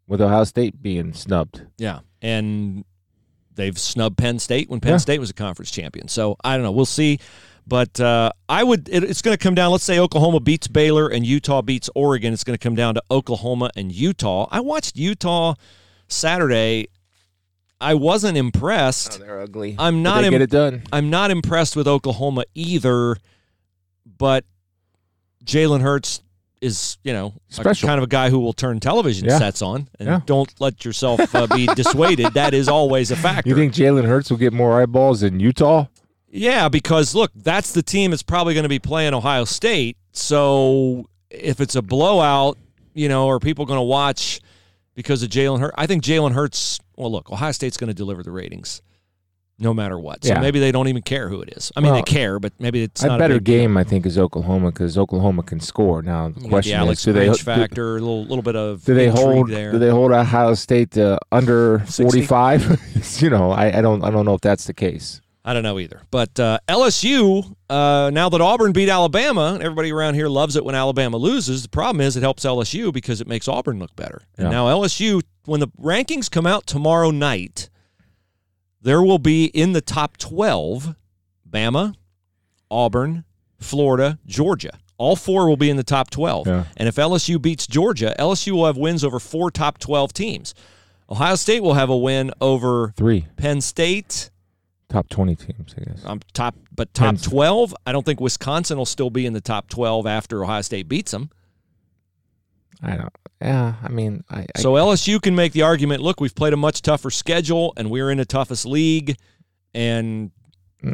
with Ohio State being snubbed. Yeah, and they've snubbed Penn State when Penn Yeah. State was a conference champion. So I don't know. We'll see. But uh, I would. It, it's going to come down. Let's say Oklahoma beats Baylor and Utah beats Oregon. It's going to come down to Oklahoma and Utah. I watched Utah Saturday. I wasn't impressed. they're ugly. I'm not They im- get it done. I'm not impressed with Oklahoma either. But Jalen Hurts is, you know, a- kind of a guy who will turn television Yeah. sets on. And Yeah. don't let yourself uh, be dissuaded. That is always a factor. You think Jalen Hurts will get more eyeballs than Utah? Yeah, because look, that's the team that's probably going to be playing Ohio State. So if it's a blowout, you know, are people going to watch because of Jalen Hurts? I think Jalen Hurts. Well, look, Ohio State's going to deliver the ratings, no matter what. So Yeah. maybe they don't even care who it is. I mean, Well, they care, but maybe it's a not better a deal. game, I think, is Oklahoma because Oklahoma can score. Now the question the Alex is, do they factor, a little little bit of do they hold there. do they hold Ohio State to under forty five? you know, I, I don't I don't know if that's the case. I don't know either. But uh, LSU, uh, now that Auburn beat Alabama, everybody around here loves it when Alabama loses. The problem is it helps LSU because it makes Auburn look better. And Yeah. now LSU, when the rankings come out tomorrow night, there will be in the top 12 Bama, Auburn, Florida, Georgia. All four will be in the top 12. Yeah. And if LSU beats Georgia, LSU will have wins over four top 12 teams. Ohio State will have a win over Three Penn State, top twenty teams, I guess. um, top, but top Penn- twelve. I don't think Wisconsin will still be in the top twelve after Ohio State beats them. I don't. Yeah, I mean, I, I So LSU can make the argument: Look, we've played a much tougher schedule, and we're in the toughest league, and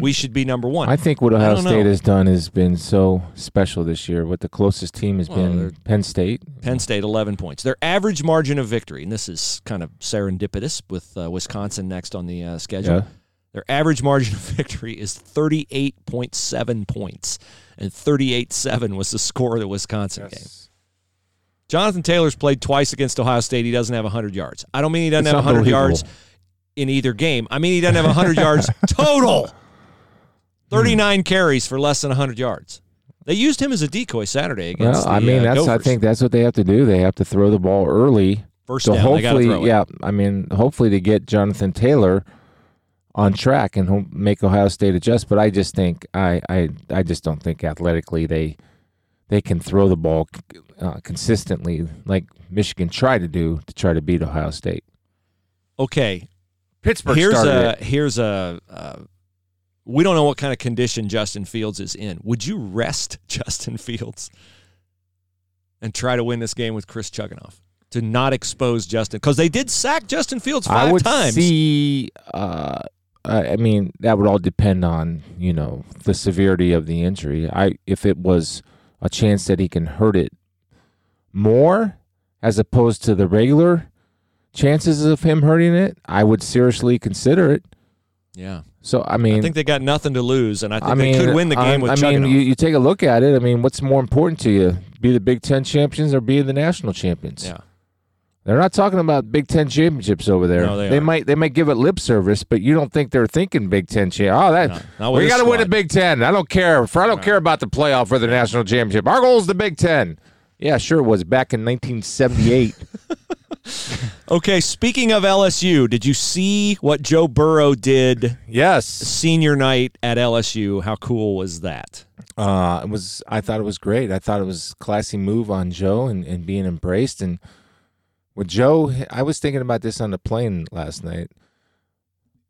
we should be number one. Mm. I think what Ohio State know. has done has been so special this year. What the closest team has Well, been Penn State. Penn State, eleven points. Their average margin of victory, and this is kind of serendipitous with uh, Wisconsin next on the uh, schedule. Yeah. Their average margin of victory is thirty-eight point seven points, and thirty-eight seven was the score of the Wisconsin game. Jonathan Taylor's played twice against Ohio State. He doesn't have 100 yards. I don't mean he doesn't It's have 100 yards in either game. I mean he doesn't have 100 yards total. 39 carries for less than 100 yards. They used him as a decoy Saturday against Well, I the, mean, uh, that's I think that's what they have to do. They have to throw the ball early. First so down, hopefully, yeah, I mean, hopefully to get Jonathan Taylor on track and ho- make Ohio State adjust. But I just think I I, I just don't think athletically they they can throw the ball uh, consistently like Michigan tried to do to try to beat Ohio State. Okay, Pittsburgh here's a it. here's a uh, we don't know what kind of condition Justin Fields is in. Would you rest Justin Fields and try to win this game with Chris Chugunov to not expose Justin because they did sack Justin Fields five I would times. see. Uh, I I mean, that would all depend on you know the severity of the injury. I if it was a chance that he can hurt it more as opposed to the regular chances of him hurting it, I would seriously consider it. yeah, So I mean, I think they got nothing to lose, and I think I mean, they could win the game I, with I mean, you, you take a look at it. I mean, what's more important to you, be the Big Ten champions or be the national champions? yeah, They're not talking about Big Ten championships over there. No, they aren't. might they might give it lip service, but you don't think they're thinking Big Ten champ. Oh, that No, we got to win a. Big Ten. I don't care. For I don't care about the playoff or the national championship. Our goal is the Big Ten. Yeah, sure it was back in 1978. Okay, speaking of LSU, did you see what Joe Burrow did yes, senior night at LSU? How cool was that? uh, it was. I thought it was great. I thought it was classy move on Joe and, and being embraced. And with Joe, I was thinking about this on the plane last night.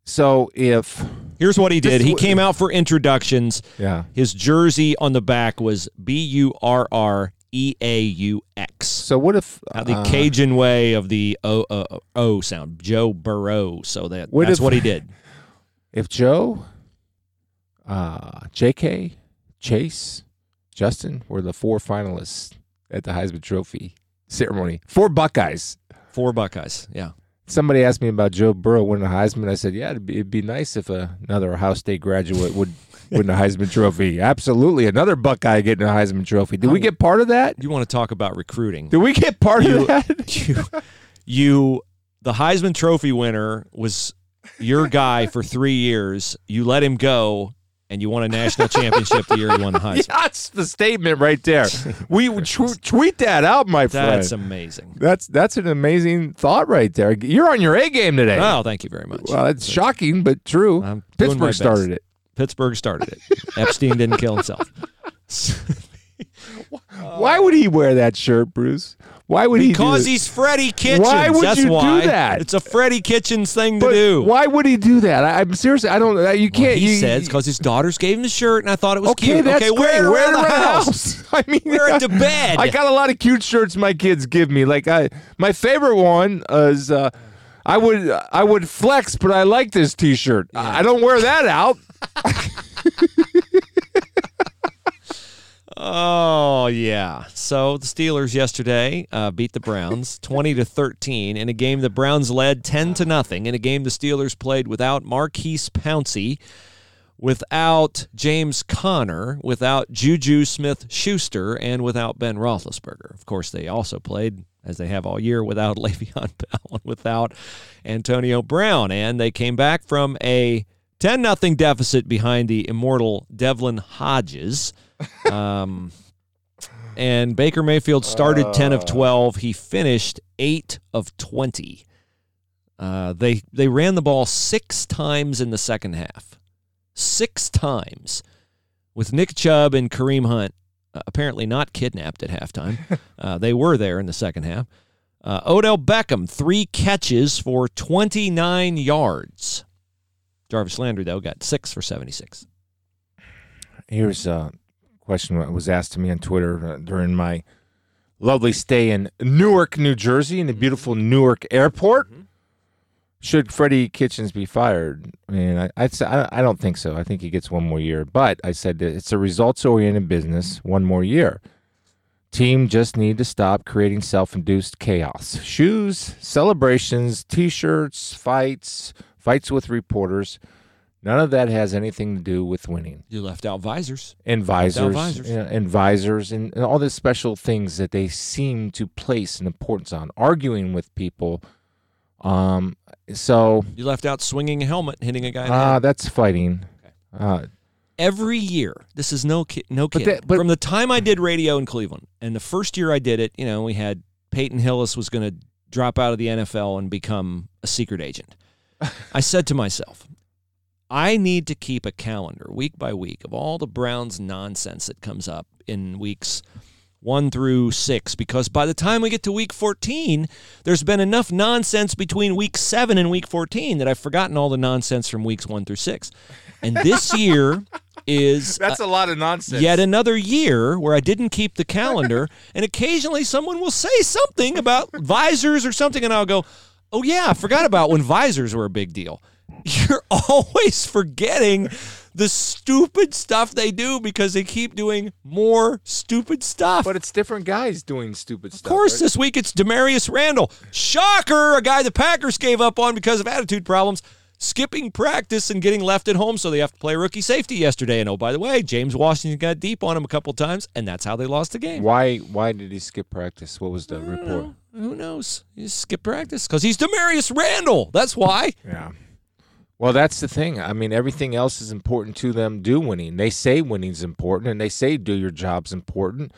So if Here's what he did. He came out for introductions. yeah, His jersey on the back was B U R R E A U X. so what if Uh, the uh, Cajun way of the O, o, o sound, Joe Burrow. So that What that's if- what he did. if Joe, uh, J.K., Chase, Justin were the four finalists at the Heisman Trophy ceremony, four Buckeyes. Four Buckeyes. Yeah. Somebody asked me about Joe Burrow winning a Heisman. I said, "Yeah, it'd be, it'd be nice if another Ohio State graduate would win the Heisman Trophy. Absolutely, another Buckeye getting a Heisman Trophy. Did we get part of that? You want to talk about recruiting? Did we get part You- of that? you, you, the Heisman Trophy winner was your guy for three years. You let him go, and you won a national championship the year you won the Heisman. That's the statement right there. We would tw- tweet that out, my friend. That's amazing. That's that's an amazing thought right there. You're on your A game today. Oh, thank you very much. Well, it's shocking, but true. I'm Pittsburgh started it. Pittsburgh started it. Epstein didn't kill himself. Why would he wear that shirt, Bruce? Why would he? Because he's Freddie Kitchens. Why would That's you do that? It's a Freddie Kitchens thing to do. why would he do that? I, I'm seriously. I don't. You can't. he you, says because his daughters gave him the shirt, and I thought it was Okay, cute. that's okay, great. wear it Wear around the house. I mean, Wear it to bed. I got a lot of cute shirts my kids give me. Like I, my favorite one is. Uh, I would I would flex, but I like this T-shirt. I I don't wear that out. Oh yeah. So the Steelers yesterday uh, beat the Browns twenty to thirteen in a game the Browns led ten to nothing in a game the Steelers played without Maurkice Pouncey, without James Conner, without Juju Smith Schuster, and without Ben Roethlisberger. Of course, they also played as they have all year without Le'Veon Bell and without Antonio Brown, and they came back from a 10 nothing deficit behind the immortal Devlin Hodges. Um, and Baker Mayfield started 10 of 12. He finished 8 of 20. Uh, they they ran the ball six times in the second half. Six times with Nick Chubb and Kareem Hunt uh, apparently not kidnapped at halftime. uh, they were there in the second half. Uh, Odell Beckham, three catches for 29 yards. Jarvis Landry, though, got six for 76. Here's a question was asked to me on Twitter uh, during my lovely stay in Newark, New Jersey, in the beautiful Newark Airport. Should Freddie Kitchens be fired? I mean, I, I'd say, I, I don't think so. I think he gets one more year. But I said it's a results-oriented business. One more year. Team just need to stop creating self-induced chaos. Shoes, celebrations, T-shirts, fights, fights with reporters. None of that has anything to do with winning. You left out visors. And visors, visors. yeah, and visors, and, and all the special things that they seem to place an importance on. Arguing with people. Um, so You left out swinging a helmet, hitting a guy. Ah, uh, that's fighting. Uh, Every year, this is no ki- no kid. that- but- From the time I did radio in Cleveland, and the first year I did it, you know, we had Peyton Hillis was going to drop out of the NFL and become a secret agent. I said to myself, I need to keep a calendar week by week of all the Browns nonsense that comes up in weeks one through six, because by the time we get to week 14, there's been enough nonsense between week seven and week 14 that I've forgotten all the nonsense from weeks one through six. And this year is uh, that's a lot of nonsense. yet another year where I didn't keep the calendar, and occasionally someone will say something about visors or something, and I'll go, "Oh yeah, I forgot about when visors were a big deal." You're always forgetting the stupid stuff they do because they keep doing more stupid stuff. but it's different guys doing stupid stuff. Of course, right? this week it's Damarious Randall. Shocker, a guy the Packers gave up on because of attitude problems, skipping practice and getting left at home, so they have to play rookie safety yesterday. And oh, by the way, James Washington got deep on him a couple times, and that's how they lost the game. Why? Why did he skip practice? What was the report? Who knows? He skipped practice because he's Damarious Randall. That's why. Yeah. Well, that's the thing. I mean, everything else is important to them. Do winning. They say winning's important, and they say do your job's important,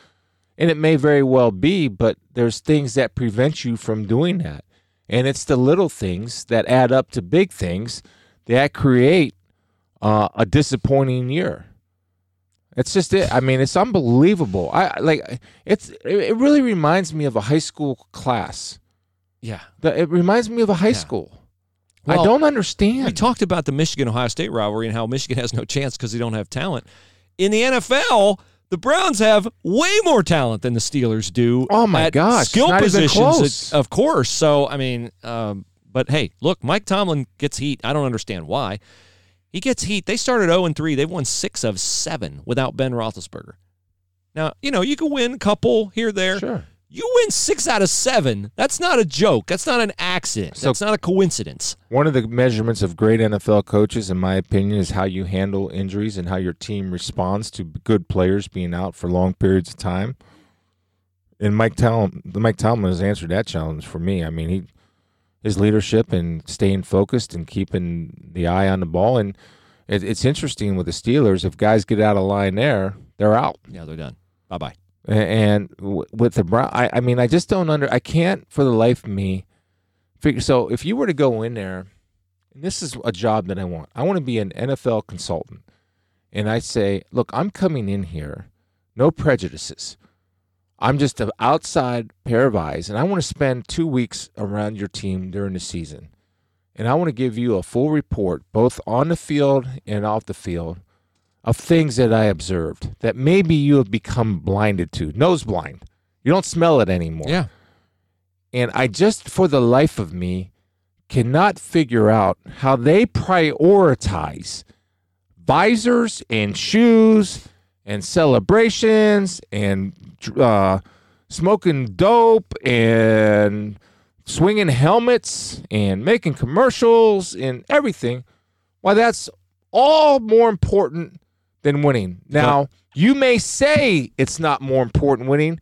and it may very well be. But there's things that prevent you from doing that, and it's the little things that add up to big things that create uh, a disappointing year. It's just it. I mean, it's unbelievable. I like it's. It really reminds me of a high school class. Yeah. The- It reminds me of a high school. I don't understand. We talked about the Michigan Ohio State rivalry and how Michigan has no chance because they don't have talent. In the NFL, the Browns have way more talent than the Steelers do. Oh, my gosh, skill positions, of course. So I mean, um, but hey, look, Mike Tomlin gets heat. I don't understand why. He gets heat. They started 0 and 3. They've won six of seven without Ben Roethlisberger. Now, you know, you can win a couple here, there. Sure. You win six out of seven. That's not a joke. That's not an accident. So- That's not a coincidence. One of the measurements of great NFL coaches, in my opinion, is how you handle injuries and how your team responds to good players being out for long periods of time. And Mike Tomlin, Mike Tomlin has answered that challenge for me. I mean, he his leadership and staying focused and keeping the eye on the ball. And it, it's interesting with the Steelers. If guys get out of line there, they're out. Yeah, they're done. Bye bye. And with the Brown, I, I mean, I just don't under. I can't for the life of me figure. So if you were to go in there, and this is a job that I want. I want to be an NFL consultant, and I say, look, I'm coming in here, no prejudices. I'm just an outside pair of eyes, and I want to spend two weeks around your team during the season, and I want to give you a full report, both on the field and off the field, of things that I observed that maybe you have become blinded to, nose blind. You don't smell it anymore. Yeah. And I just, for the life of me, cannot figure out how they prioritize visors and shoes and celebrations and uh, smoking dope and swinging helmets and making commercials and everything. Why, that's all more important than winning. Now, you may say it's not more important winning,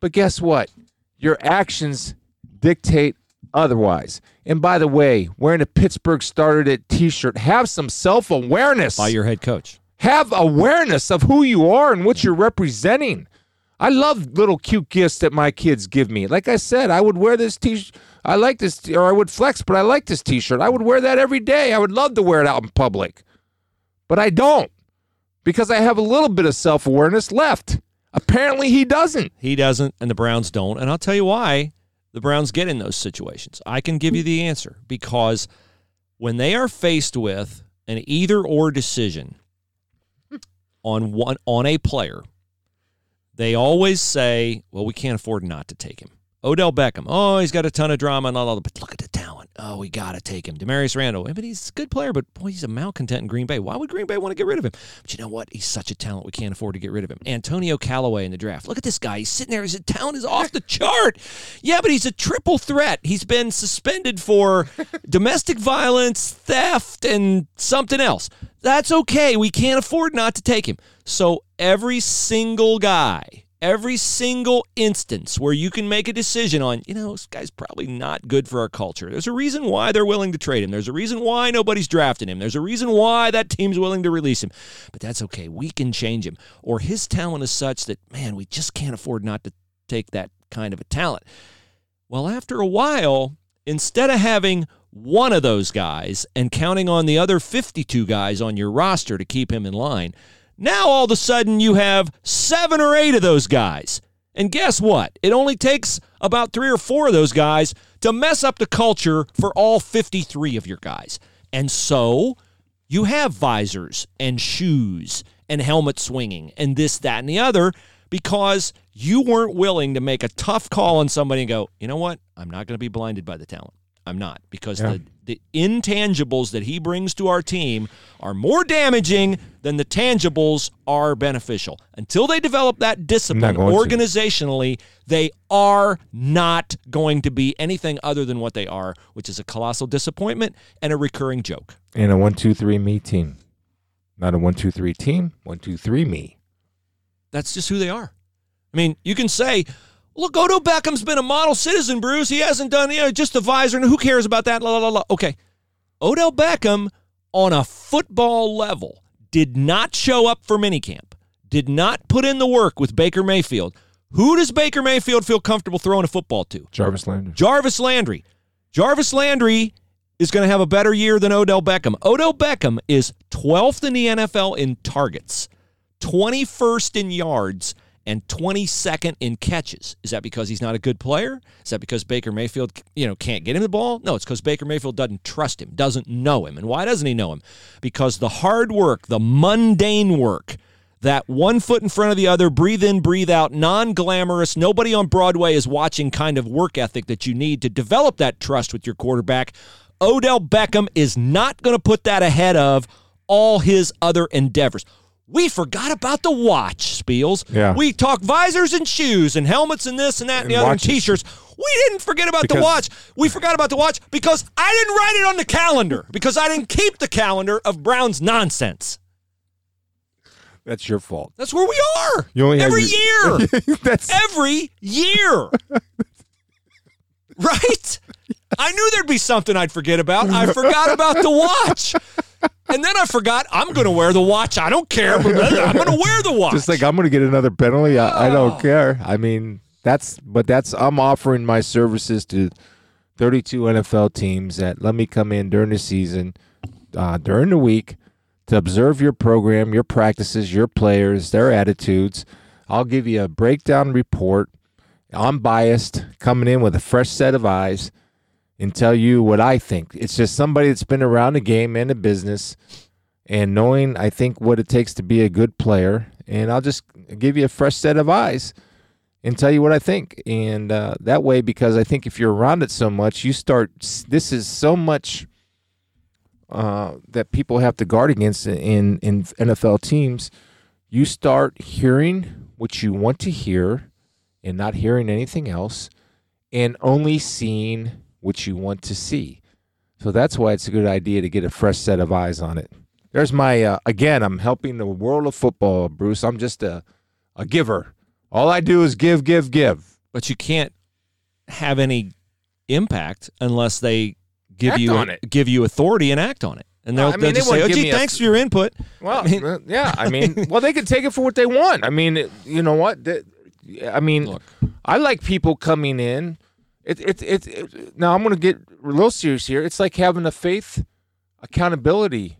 but guess what? Your actions dictate otherwise. And by the way, wearing a Pittsburgh started it t-shirt, have some self-awareness. By your head coach. have awareness of who you are and what you're representing. I love little cute gifts that my kids give me. Like I said, I would wear this t-shirt. I like this, t- or I would flex, but I like this t-shirt. I would wear that every day. I would love to wear it out in public, but I don't because I have a little bit of self-awareness left. Apparently, he doesn't. He doesn't, and the Browns don't. And I'll tell you why the Browns get in those situations. I can give you the answer because when they are faced with an either or decision on one on a player, they always say, "Well, we can't afford not to take him." Odell Beckham, oh, he's got a ton of drama and all that, but look at the talent. Oh, we got to take him. Damarious Randall, I mean, he's a good player, but boy, he's a malcontent in Green Bay. Why would Green Bay want to get rid of him? But you know what? He's such a talent. We can't afford to get rid of him. Antonio Callaway in the draft. Look at this guy. He's sitting there. His talent is off the chart. Yeah, but he's a triple threat. He's been suspended for domestic violence, theft, and something else. That's okay. We can't afford not to take him. So every single guy every single instance where you can make a decision on, you know, this guy's probably not good for our culture. There's a reason why they're willing to trade him. There's a reason why nobody's drafting him. There's a reason why that team's willing to release him. But that's okay. We can change him. Or his talent is such that, man, we just can't afford not to take that kind of a talent. Well, after a while, instead of having one of those guys and counting on the other 52 guys on your roster to keep him in line, now all of a sudden you have seven or eight of those guys. And guess what? It only takes about three or four of those guys to mess up the culture for all 53 of your guys. And so you have visors and shoes and helmet swinging and this, that, and the other because you weren't willing to make a tough call on somebody and go, you know what? I'm not going to be blinded by the talent. I'm not because Yeah. the, the intangibles that he brings to our team are more damaging than the tangibles are beneficial. Until they develop that discipline going to. organizationally, they are not going to be anything other than what they are, which is a colossal disappointment and a recurring joke. And a one, two, three me team. Not a one, two, three team. One, two, three me. That's just who they are. I mean, you can say, look, Odo Beckham's been a model citizen, Bruce. He hasn't done, you know, just a visor, and who cares about that? La, la, la, la. Okay. Odell Beckham, on a football level, did not show up for minicamp, did not put in the work with Baker Mayfield. Who does Baker Mayfield feel comfortable throwing a football to? Jarvis Landry. Jarvis Landry. Jarvis Landry is going to have a better year than Odell Beckham. Odell Beckham is 12th in the NFL in targets, 21st in yards, and 22nd in catches. Is that because he's not a good player? Is that because Baker Mayfield, you know, can't get him the ball? No, it's because Baker Mayfield doesn't trust him, doesn't know him. And why doesn't he know him? Because the hard work, the mundane work, that one foot in front of the other, breathe in, breathe out, non glamorous, nobody on Broadway is watching kind of work ethic that you need to develop that trust with your quarterback. Odell Beckham is not going to put that ahead of all his other endeavors. We forgot about the watch, Spiels. Yeah. We talk visors and shoes and helmets and this and that and, And the other and t-shirts. We didn't forget about the watch. We forgot about the watch because I didn't write it on the calendar because I didn't keep the calendar of Brown's nonsense. That's your fault. That's where we are. You only Every your- year. That's Every year. right? I knew there'd be something I'd forget about. I forgot about the watch. And then I forgot I'm going to wear the watch. I don't care. I'm going to wear the watch. just like I'm going to get another penalty. I, I don't care. I mean, that's but that's I'm offering my services to 32 NFL teams that let me come in during the season, uh, during the week, to observe your program, your practices, your players, their attitudes. I'll give you a breakdown report. I'm biased, coming in with a fresh set of eyes, and tell you what I think. It's just somebody that's been around the game and the business and knowing I think what it takes to be a good player, and I'll just give you a fresh set of eyes and tell you what I think. And uh, that way, because I think if you're around it so much, you start. This is so much uh, that people have to guard against in in NFL teams. You start hearing what you want to hear, and not hearing anything else, and only seeing what you want to see. So that's why it's a good idea to get a fresh set of eyes on it. There's my uh, again. I'm helping the world of football, Bruce. I'm just a a giver. All I do is give, give, give. but you can't have any impact unless they give Act you it. give you authority and act on it. And they'll, I mean, they'll they just say, "Oh, gee, me a- thanks for your input." Well, I mean- yeah. I mean, well, they can take it for what they want. I mean, you know what? I mean, Look. I like people coming in. It, it, it, it, now I'm going to get a little serious here. It's like having a faith accountability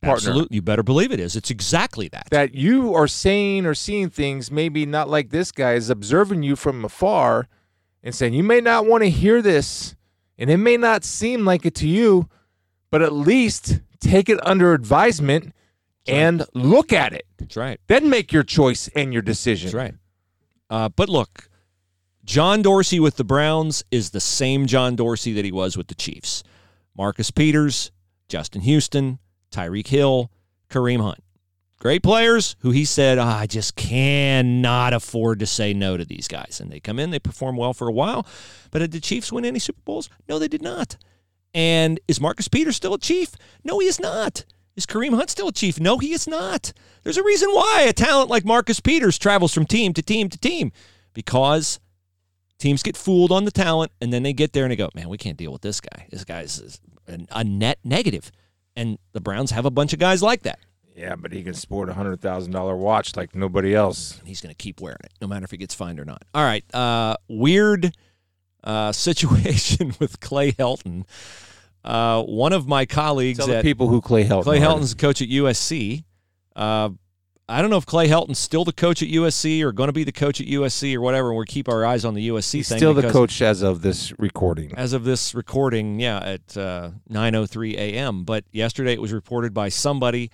partner. Absolutely, you better believe it is. It's exactly that. that you are saying or seeing things maybe not like this guy is observing you from afar and saying you may not want to hear this and it may not seem like it to you but at least take it under advisement and look at it That's right. then make your choice and your decision That's right. Uh, but look, John Dorsey with the Browns is the same John Dorsey that he was with the Chiefs. Marcus Peters, Justin Houston, Tyreek Hill, Kareem Hunt. Great players who he said, "Ah, I just cannot afford to say no to these guys. And they come in, they perform well for a while. But did the Chiefs win any Super Bowls? No, they did not. And is Marcus Peters still a Chief? No, he is not. Is Kareem Hunt still a Chief? No, he is not. There's a reason why a talent like Marcus Peters travels from team to team to team because teams get fooled on the talent and then they get there and they go, man, we can't deal with this guy. This guy's a net negative. And the Browns have a bunch of guys like that. Yeah, but he can sport a hundred thousand dollar watch like nobody else. And he's going to keep wearing it, no matter if he gets fined or not. All right, uh, weird uh, situation with Clay Helton. Uh, one of my colleagues Tell the at people who Clay Helton. Clay. Helton's the coach at USC. I don't know if Clay Helton's still the coach at USC or going to be the coach at USC or whatever. And we'll keep our eyes on the USC He's thing. still the coach as of this recording. As of this recording, yeah, at uh, 9:03 a.m. But yesterday it was reported by somebody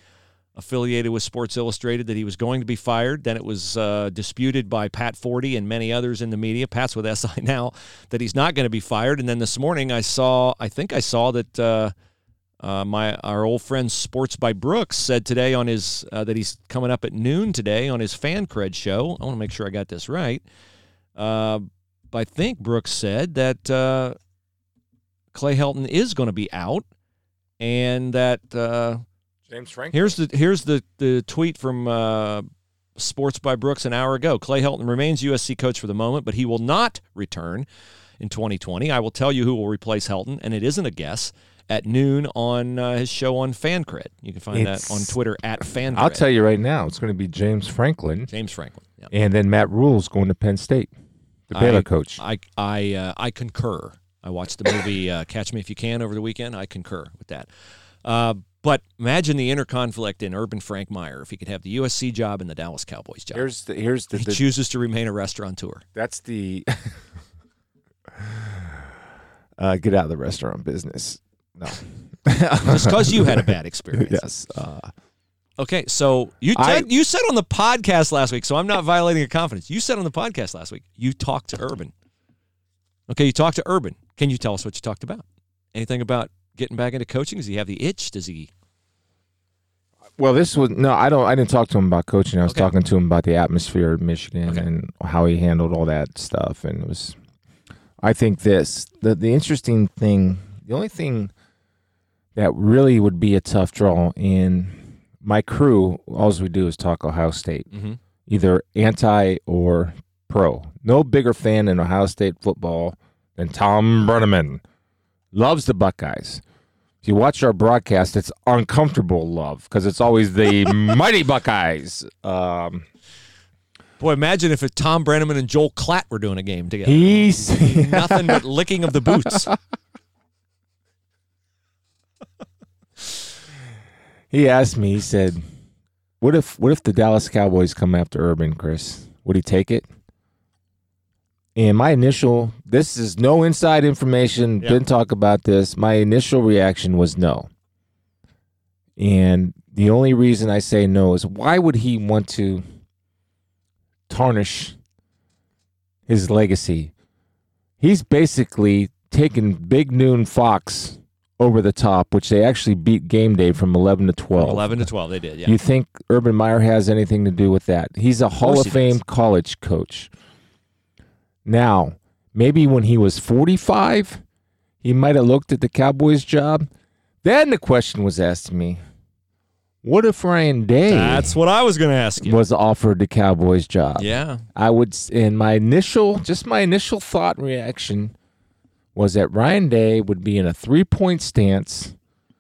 affiliated with Sports Illustrated that he was going to be fired. Then it was uh, disputed by Pat Forde and many others in the media. Pat's with SI now that he's not going to be fired. And then this morning I saw, I think I saw that. Uh, uh, my our old friend Sports by Brooks said today on his uh, that he's coming up at noon today on his FanCred show. I want to make sure I got this right. Uh, I think Brooks said that uh, Clay Helton is going to be out, and that uh, James Frank. here's the here's the the tweet from uh, Sports by Brooks an hour ago. Clay Helton remains USC coach for the moment, but he will not return in 2020. I will tell you who will replace Helton, and it isn't a guess at noon on uh, his show on FanCred. You can find It's- that on Twitter at FanCred. I'll tell you right now, it's going to be James Franklin, James Franklin. Yep. and then Matt Rhule's going to Penn State, the Baylor I- coach. I I uh, I concur. I watched the movie uh, Catch Me If You Can over the weekend. I concur with that. Uh, but imagine the inner conflict in Urban Frank Meyer if he could have the USC job and the Dallas Cowboys job. Here's the here's the, he the chooses to remain a restaurateur. that's the uh, get out of the restaurant business. No, Just because you had a bad experience. yes. Uh, Okay, so you I- said you said on the podcast last week, so I'm not violating your confidence. You said on the podcast last week you talked to Urban. Okay, you talked to Urban. Can you tell us what you talked about? Anything about getting back into coaching? Does he have the itch? Does he? well, this was no. I don't. I didn't talk to him about coaching. I was Okay. talking to him about the atmosphere at Michigan Okay. and how he handled all that stuff. And it was. I think this the the interesting thing. The only thing that really would be a tough draw in my crew. All we do is talk Ohio State. Mm-hmm. either anti or pro. No bigger fan in Ohio State football than Thom Brennaman. Loves the Buckeyes. If you watch our broadcast, it's uncomfortable love because it's always the mighty Buckeyes. Um, Boy, imagine if Thom Brennaman and Joel Klatt were doing a game together. he's Nothing but licking of the boots. he asked me. He said, "What if what if the Dallas Cowboys come after Urban, Chris? Would he take it?" And my initial, this is no inside information. Didn't talk about this. My initial reaction was no. And the only reason I say no is why would he want to tarnish his legacy? He's basically taken Big Noon Fox over the top, which they actually beat game day from 11 to 12. Eleven to twelve, they did. Yeah. You think Urban Meyer has anything to do with that? He's a Hall course of Fame does. college coach. Now, maybe when he was 45, he might have looked at the Cowboys job. Then the question was asked to me, what if Ryan Day That's what I was going to ask you. was offered the Cowboys job? Yeah. I would, and my initial, just my initial thought reaction was that Ryan Day would be in a three point stance,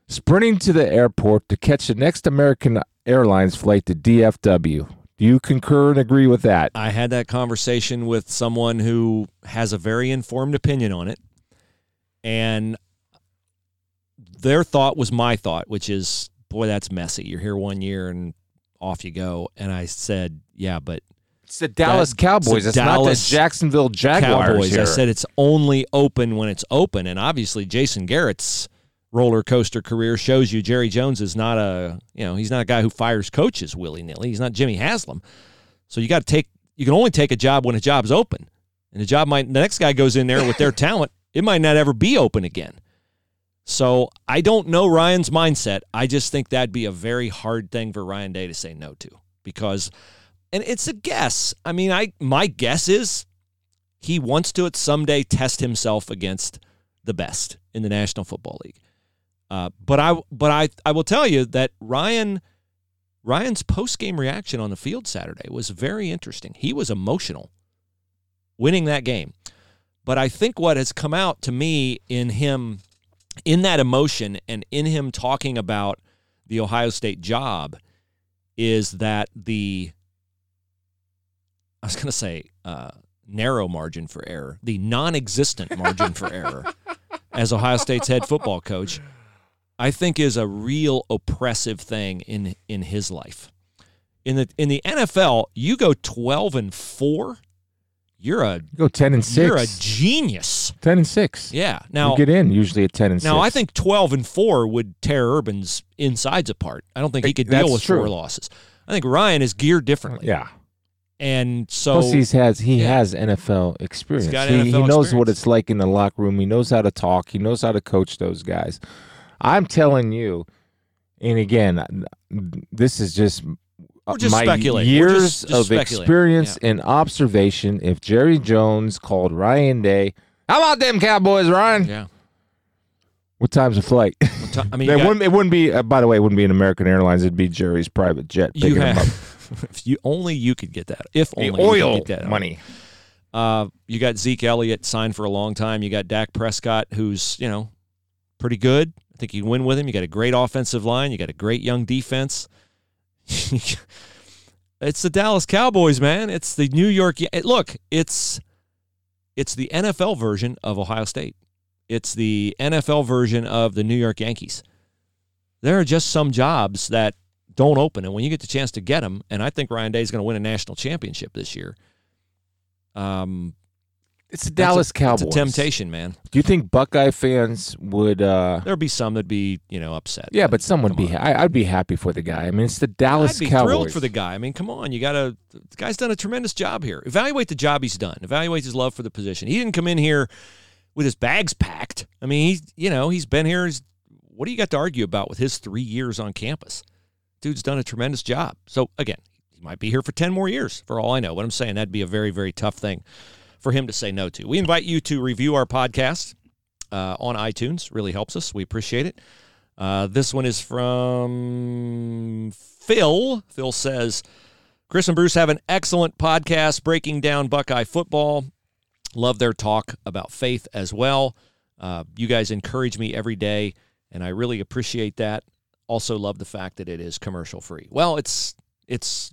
sprinting to the airport to catch the next American Airlines flight to DFW. Do you concur and agree with that? I had that conversation with someone who has a very informed opinion on it. And their thought was my thought, which is, boy, that's messy. You're here one year and off you go. And I said, yeah, but It's the Dallas That- Cowboys. it's It's, the not the Jacksonville Jaguars. Cowboys. here. I said it's only open when it's open. And obviously, Jason Garrett's roller coaster career shows you Jerry Jones is not a, you know, he's not a guy who fires coaches willy nilly. He's not Jimmy Haslam. So you got to take, you can only take a job when a job's open. And the job might the next guy goes in there with their talent, it might not ever be open again. So I don't know Ryan's mindset. I just think that'd be a very hard thing for Ryan Day to say no to because and it's a guess. I mean, I my guess is he wants to at someday test himself against the best in the National Football League. Uh, but I but I I will tell you that Ryan Ryan's post game reaction on the field Saturday was very interesting. He was emotional winning that game. But I think what has come out to me in him in that emotion and in him talking about the Ohio State job is that the I was going to say uh, narrow margin for error, the non-existent margin for error as Ohio State's head football coach, I think is a real oppressive thing in in his life. In the in the NFL, you go 12 and 4, you're a Go ten and 6 you're a genius. ten and six. Yeah. Now you get in usually at ten and now six. I think 12 and 4 would tear Urban's insides apart. I don't think he could That's deal with true. four losses. I think Ryan is geared differently. yeah. And so Plus, he's has he yeah. has NFL experience. he, NFL he knows experience. what it's like in the locker room. He knows how to talk. He knows how to coach those guys. I'm telling you, and again, this is just We're just my years just- just of experience and observation. If Jerry Jones called Ryan Day, how about them Cowboys, Ryan? yeah. What time's the flight? I mean, it got- wouldn't. It wouldn't be. Uh, by the way, it wouldn't be an American Airlines. It'd be Jerry's private jet picking him up. if you only you could get that. If The only you oil could get that money. Uh, you got Zeke Elliott signed for a long time. You got Dak Prescott, who's you know pretty good. I think you can win with him. You got a great offensive line. You got a great young defense. it's the Dallas Cowboys, man. It's the New York. Look, it's it's the NFL version of Ohio State. It's the NFL version of the New York Yankees. There are just some jobs that don't open, and when you get the chance to get them, and I think Ryan Day is going to win a national championship this year. Um, It's the Dallas a, Cowboys. It's a temptation, man. Do you think Buckeye fans would? uh There'd be some that'd be, you know, upset. Yeah, but some would be. I, I'd be happy for the guy. I mean, it's the Dallas I'd be Cowboys. thrilled for the guy. I mean, come on, you got to. The guy's done a tremendous job here. Evaluate the job he's done. Evaluate his love for the position. He didn't come in here with his bags packed. I mean, he's you know he's been here. He's, what do you got to argue about with his three years on campus? Dude's done a tremendous job. So again, he might be here for ten more years for all I know. What I'm saying that'd be a very very tough thing for him to say no to. We invite you to review our podcast uh, on iTunes. Really helps us. We appreciate it. Uh, this one is from Phil. Phil says, Chris and Bruce have an excellent podcast breaking down Buckeye football. Love their talk about faith as well. Uh, you guys encourage me every day, and I really appreciate that. Also, love the fact that it is commercial free. Well, it's it's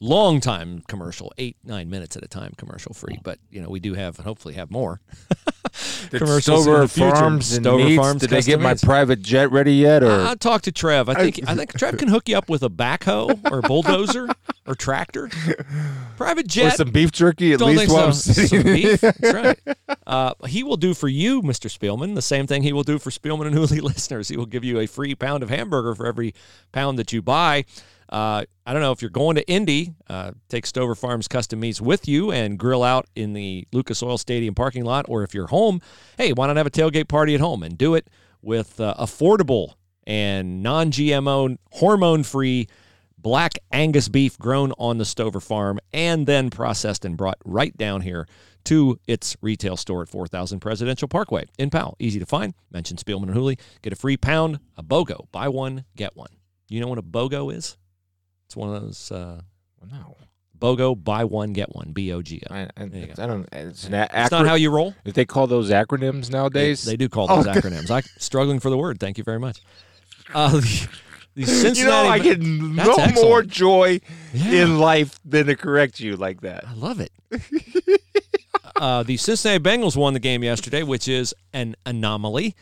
long time commercial, eight nine minutes at a time commercial free, but you know we do have hopefully have more Commercials in Stover the future. Farms and Stover Meats, Farms Did they get my private jet ready yet? Or I'll talk to Trev. I think I think Trev can hook you up with a backhoe or bulldozer or tractor, private jet, or some beef jerky at Don't least while so. Some beef. That's right. Uh, he will do for you, Mr. Spielman, the same thing he will do for Spielman and Hooley listeners. He will give you a free pound of hamburger for every pound that you buy. Uh, I don't know if you're going to Indy, uh, take Stover Farms Custom Meats with you and grill out in the Lucas Oil Stadium parking lot, or if you're home, hey, why not have a tailgate party at home and do it with uh, affordable and non-GMO, hormone-free black Angus beef grown on the Stover farm and then processed and brought right down here to its retail store at 4000 Presidential Parkway in Powell. Easy to find. Mention Spielman and Hooley. Get a free pound, a BOGO. Buy one, get one. You know what a BOGO is? It's one of those uh, No, BOGO, buy one, get one. B O G O. I, I, There you go. I don't. It's an It's not how you roll. If they call those acronyms nowadays, they do call those Oh, acronyms. I'm struggling for the word. Thank you very much. Uh, the, the Cincinnati. you know, I get no That's more excellent. joy in life than to correct you like that. I love it. uh, the Cincinnati Bengals won the game yesterday, which is an anomaly.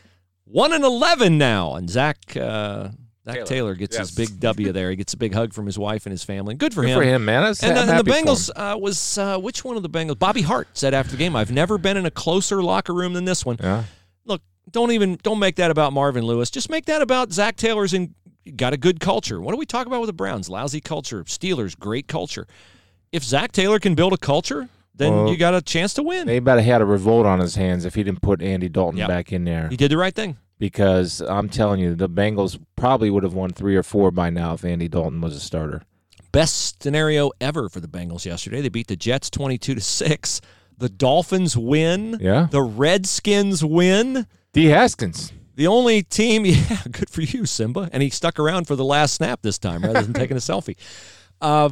One and eleven now, and Zac uh, Zac Taylor, Taylor, gets yes. his big W there. He gets a big hug from his wife and his family. Good for him. Good him. for him, man. That's, And, and the happy for him. Bengals uh, was uh, which one of the Bengals? Bobby Hart said after the game, "I've never been in a closer locker room than this one." Yeah. Look, don't even don't make that about Marvin Lewis. Just make that about Zac Taylor's and got a good culture. What do we talk about with the Browns? Lousy culture. Steelers, great culture. If Zac Taylor can build a culture, then Well, you got a chance to win. They about had a revolt on his hands if he didn't put Andy Dalton Yep. back in there. He did the right thing. Because I'm telling you, the Bengals probably would have won three or four by now if Andy Dalton was a starter. Best scenario ever for the Bengals yesterday. They beat the Jets 22 to 6. The Dolphins win. Yeah. The Redskins win. D. Haskins. The only team, yeah, good for you, Simba. And he stuck around for the last snap this time rather than taking a selfie. Uh,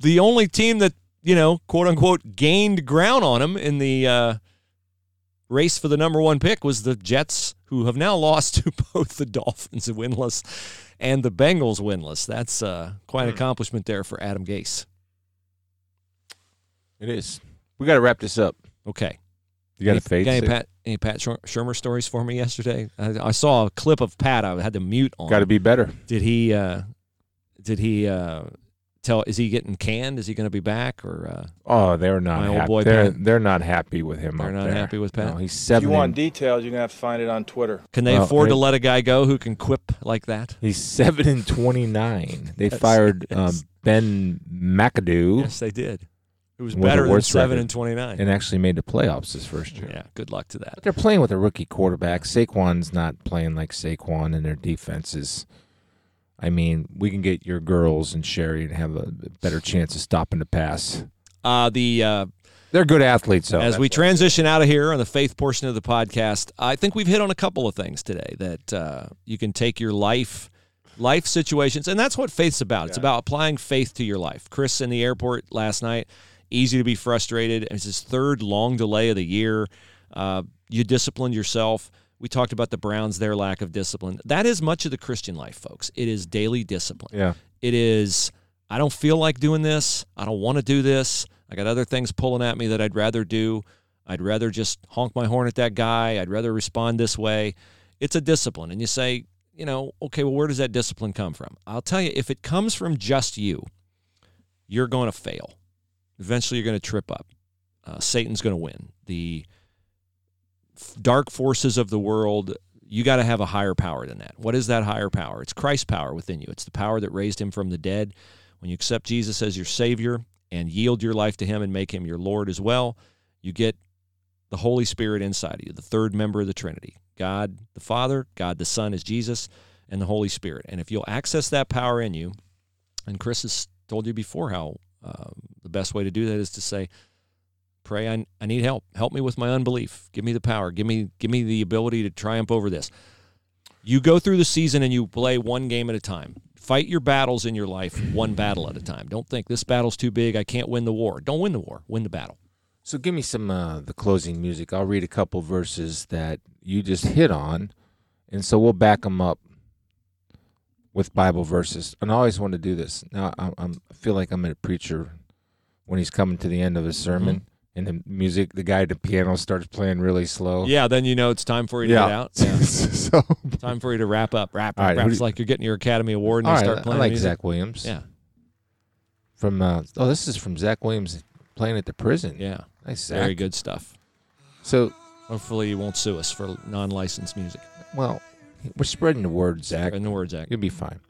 the only team that, you know, quote unquote, gained ground on him in the uh, race for the number one pick was the Jets, who have now lost to both the Dolphins winless and the Bengals winless. That's uh, quite an accomplishment there for Adam Gase. It is. We got to wrap this up. Okay. You got any, to fade. got any? Pat, any Pat Shurmur stories for me yesterday? I, I saw a clip of Pat. I had to mute on. Got to be better. Did he? Uh, did he uh, tell? Is he getting canned? Is he going to be back? Or uh, Oh, they're not My old happy. boy they're Pat. they're not happy with him. They're up not there. happy with Pat? No, he's If seven. you want details, you're gonna have to find it on Twitter. can they Well, afford to let a guy go who can quip like that? he's seven and twenty nine. They Yes, fired um. Ben McAdoo Yes, they did. It was better than seven record. and twenty nine. and actually made the playoffs this first year. Yeah, good luck to that. But they're playing with a rookie quarterback. Saquon's not playing like Saquon, and their defense is. I mean, we can get your girls and Sherry and have a better chance of stopping the pass. Uh, the uh, They're good athletes, though. as we transition out of here on the faith portion of the podcast, I think we've hit on a couple of things today that uh, you can take your life life situations, and that's what faith's about. It's about applying faith to your life. Chris in the airport last night, easy to be frustrated. It's his third long delay of the year. Uh, you disciplined yourself. We talked about the Browns, their lack of discipline. That is much of the Christian life, folks. It is daily discipline. Yeah. It is, I don't feel like doing this. I don't want to do this. I got other things pulling at me that I'd rather do. I'd rather just honk my horn at that guy. I'd rather respond this way. It's a discipline. And you say, you know, okay, well, where does that discipline come from? I'll tell you, if it comes from just you, you're going to fail. Eventually, you're going to trip up. Uh, Satan's going to win. The dark forces of the world, you got to have a higher power than that. What is that higher power? It's Christ's power within you. It's the power that raised him from the dead. When you accept Jesus as your Savior and yield your life to Him and make Him your Lord as well, you get the Holy Spirit inside of you, the third member of the Trinity God the Father, God the Son is Jesus, and the Holy Spirit. And if you'll access that power in you, and Chris has told you before how uh, the best way to do that is to say, pray I, I need help. Help me with my unbelief. Give me the power. Give me give me the ability to triumph over this. You go through the season and you play one game at a time. Fight your battles in your life one battle at a time. Don't think this battle's too big. I can't win the war. Don't win the war. Win the battle. So give me some uh, the closing music. I'll read a couple verses that you just hit on, and so we'll back them up with Bible verses. And I always want to do this. Now I'm, I'm I feel like I'm a preacher when he's coming to the end of his sermon, and the music, the guy at the piano starts playing really slow. yeah then you know it's time for you to get out yeah. so time for you to wrap up wrap up right, wrap. it's you- like you're getting your academy award and you right, start I playing like music. Zach Williams. yeah From uh, oh, this is from Zach Williams playing at the prison. yeah Nice, Zach. very good stuff So hopefully you won't sue us for non-licensed music well, we're spreading the word, Zach. in the word zach You'll be fine.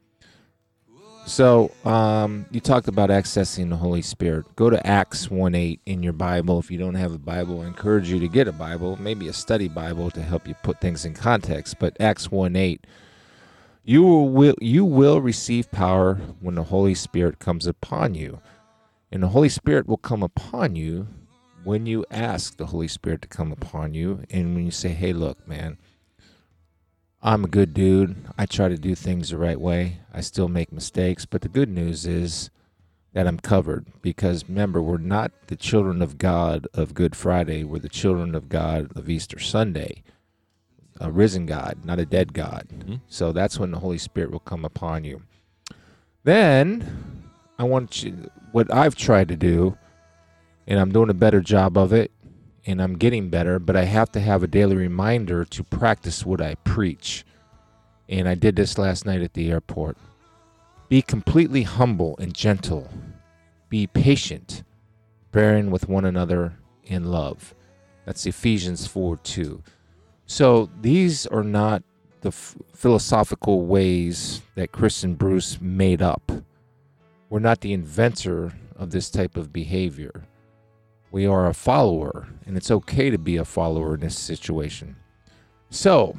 So, um, you talked about accessing the Holy Spirit. Go to Acts 1 8 in your Bible. If you don't have a Bible, I encourage you to get a Bible, maybe a study Bible to help you put things in context. But Acts 1 8, you will, you will receive power when the Holy Spirit comes upon you. And the Holy Spirit will come upon you when you ask the Holy Spirit to come upon you. And when you say, hey, look, man, I'm a good dude. I try to do things the right way. I still make mistakes, but the good news is that I'm covered because remember, we're not the children of God of Good Friday. We're the children of God of Easter Sunday. A risen God, not a dead God. Mhm. So that's when the Holy Spirit will come upon you. Then I want you, what I've tried to do, and I'm doing a better job of it, and I'm getting better, but I have to have a daily reminder to practice what I preach. And I did this last night at the airport. Be completely humble and gentle. Be patient, bearing with one another in love. That's Ephesians 4 2. So these are not the f- philosophical ways that Chris and Bruce made up. We're not the inventor of this type of behavior. We are a follower, and it's okay to be a follower in this situation. So,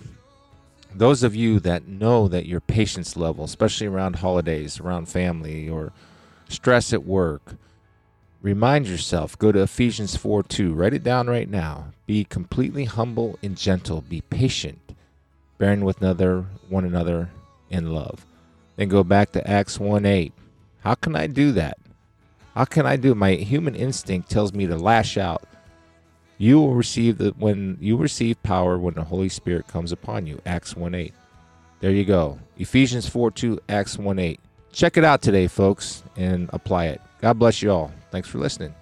those of you that know that your patience level, especially around holidays, around family, or stress at work, remind yourself go to Ephesians 4 2. Write it down right now. Be completely humble and gentle. Be patient, bearing with another, one another in love. Then go back to Acts 1 8. How can I do that? How can I do? My human instinct tells me to lash out. You will receive the when you receive power when the Holy Spirit comes upon you. Acts 1 8. There you go. Ephesians 4 2, Acts 1 8. Check it out today, folks, and apply it. God bless you all. Thanks for listening.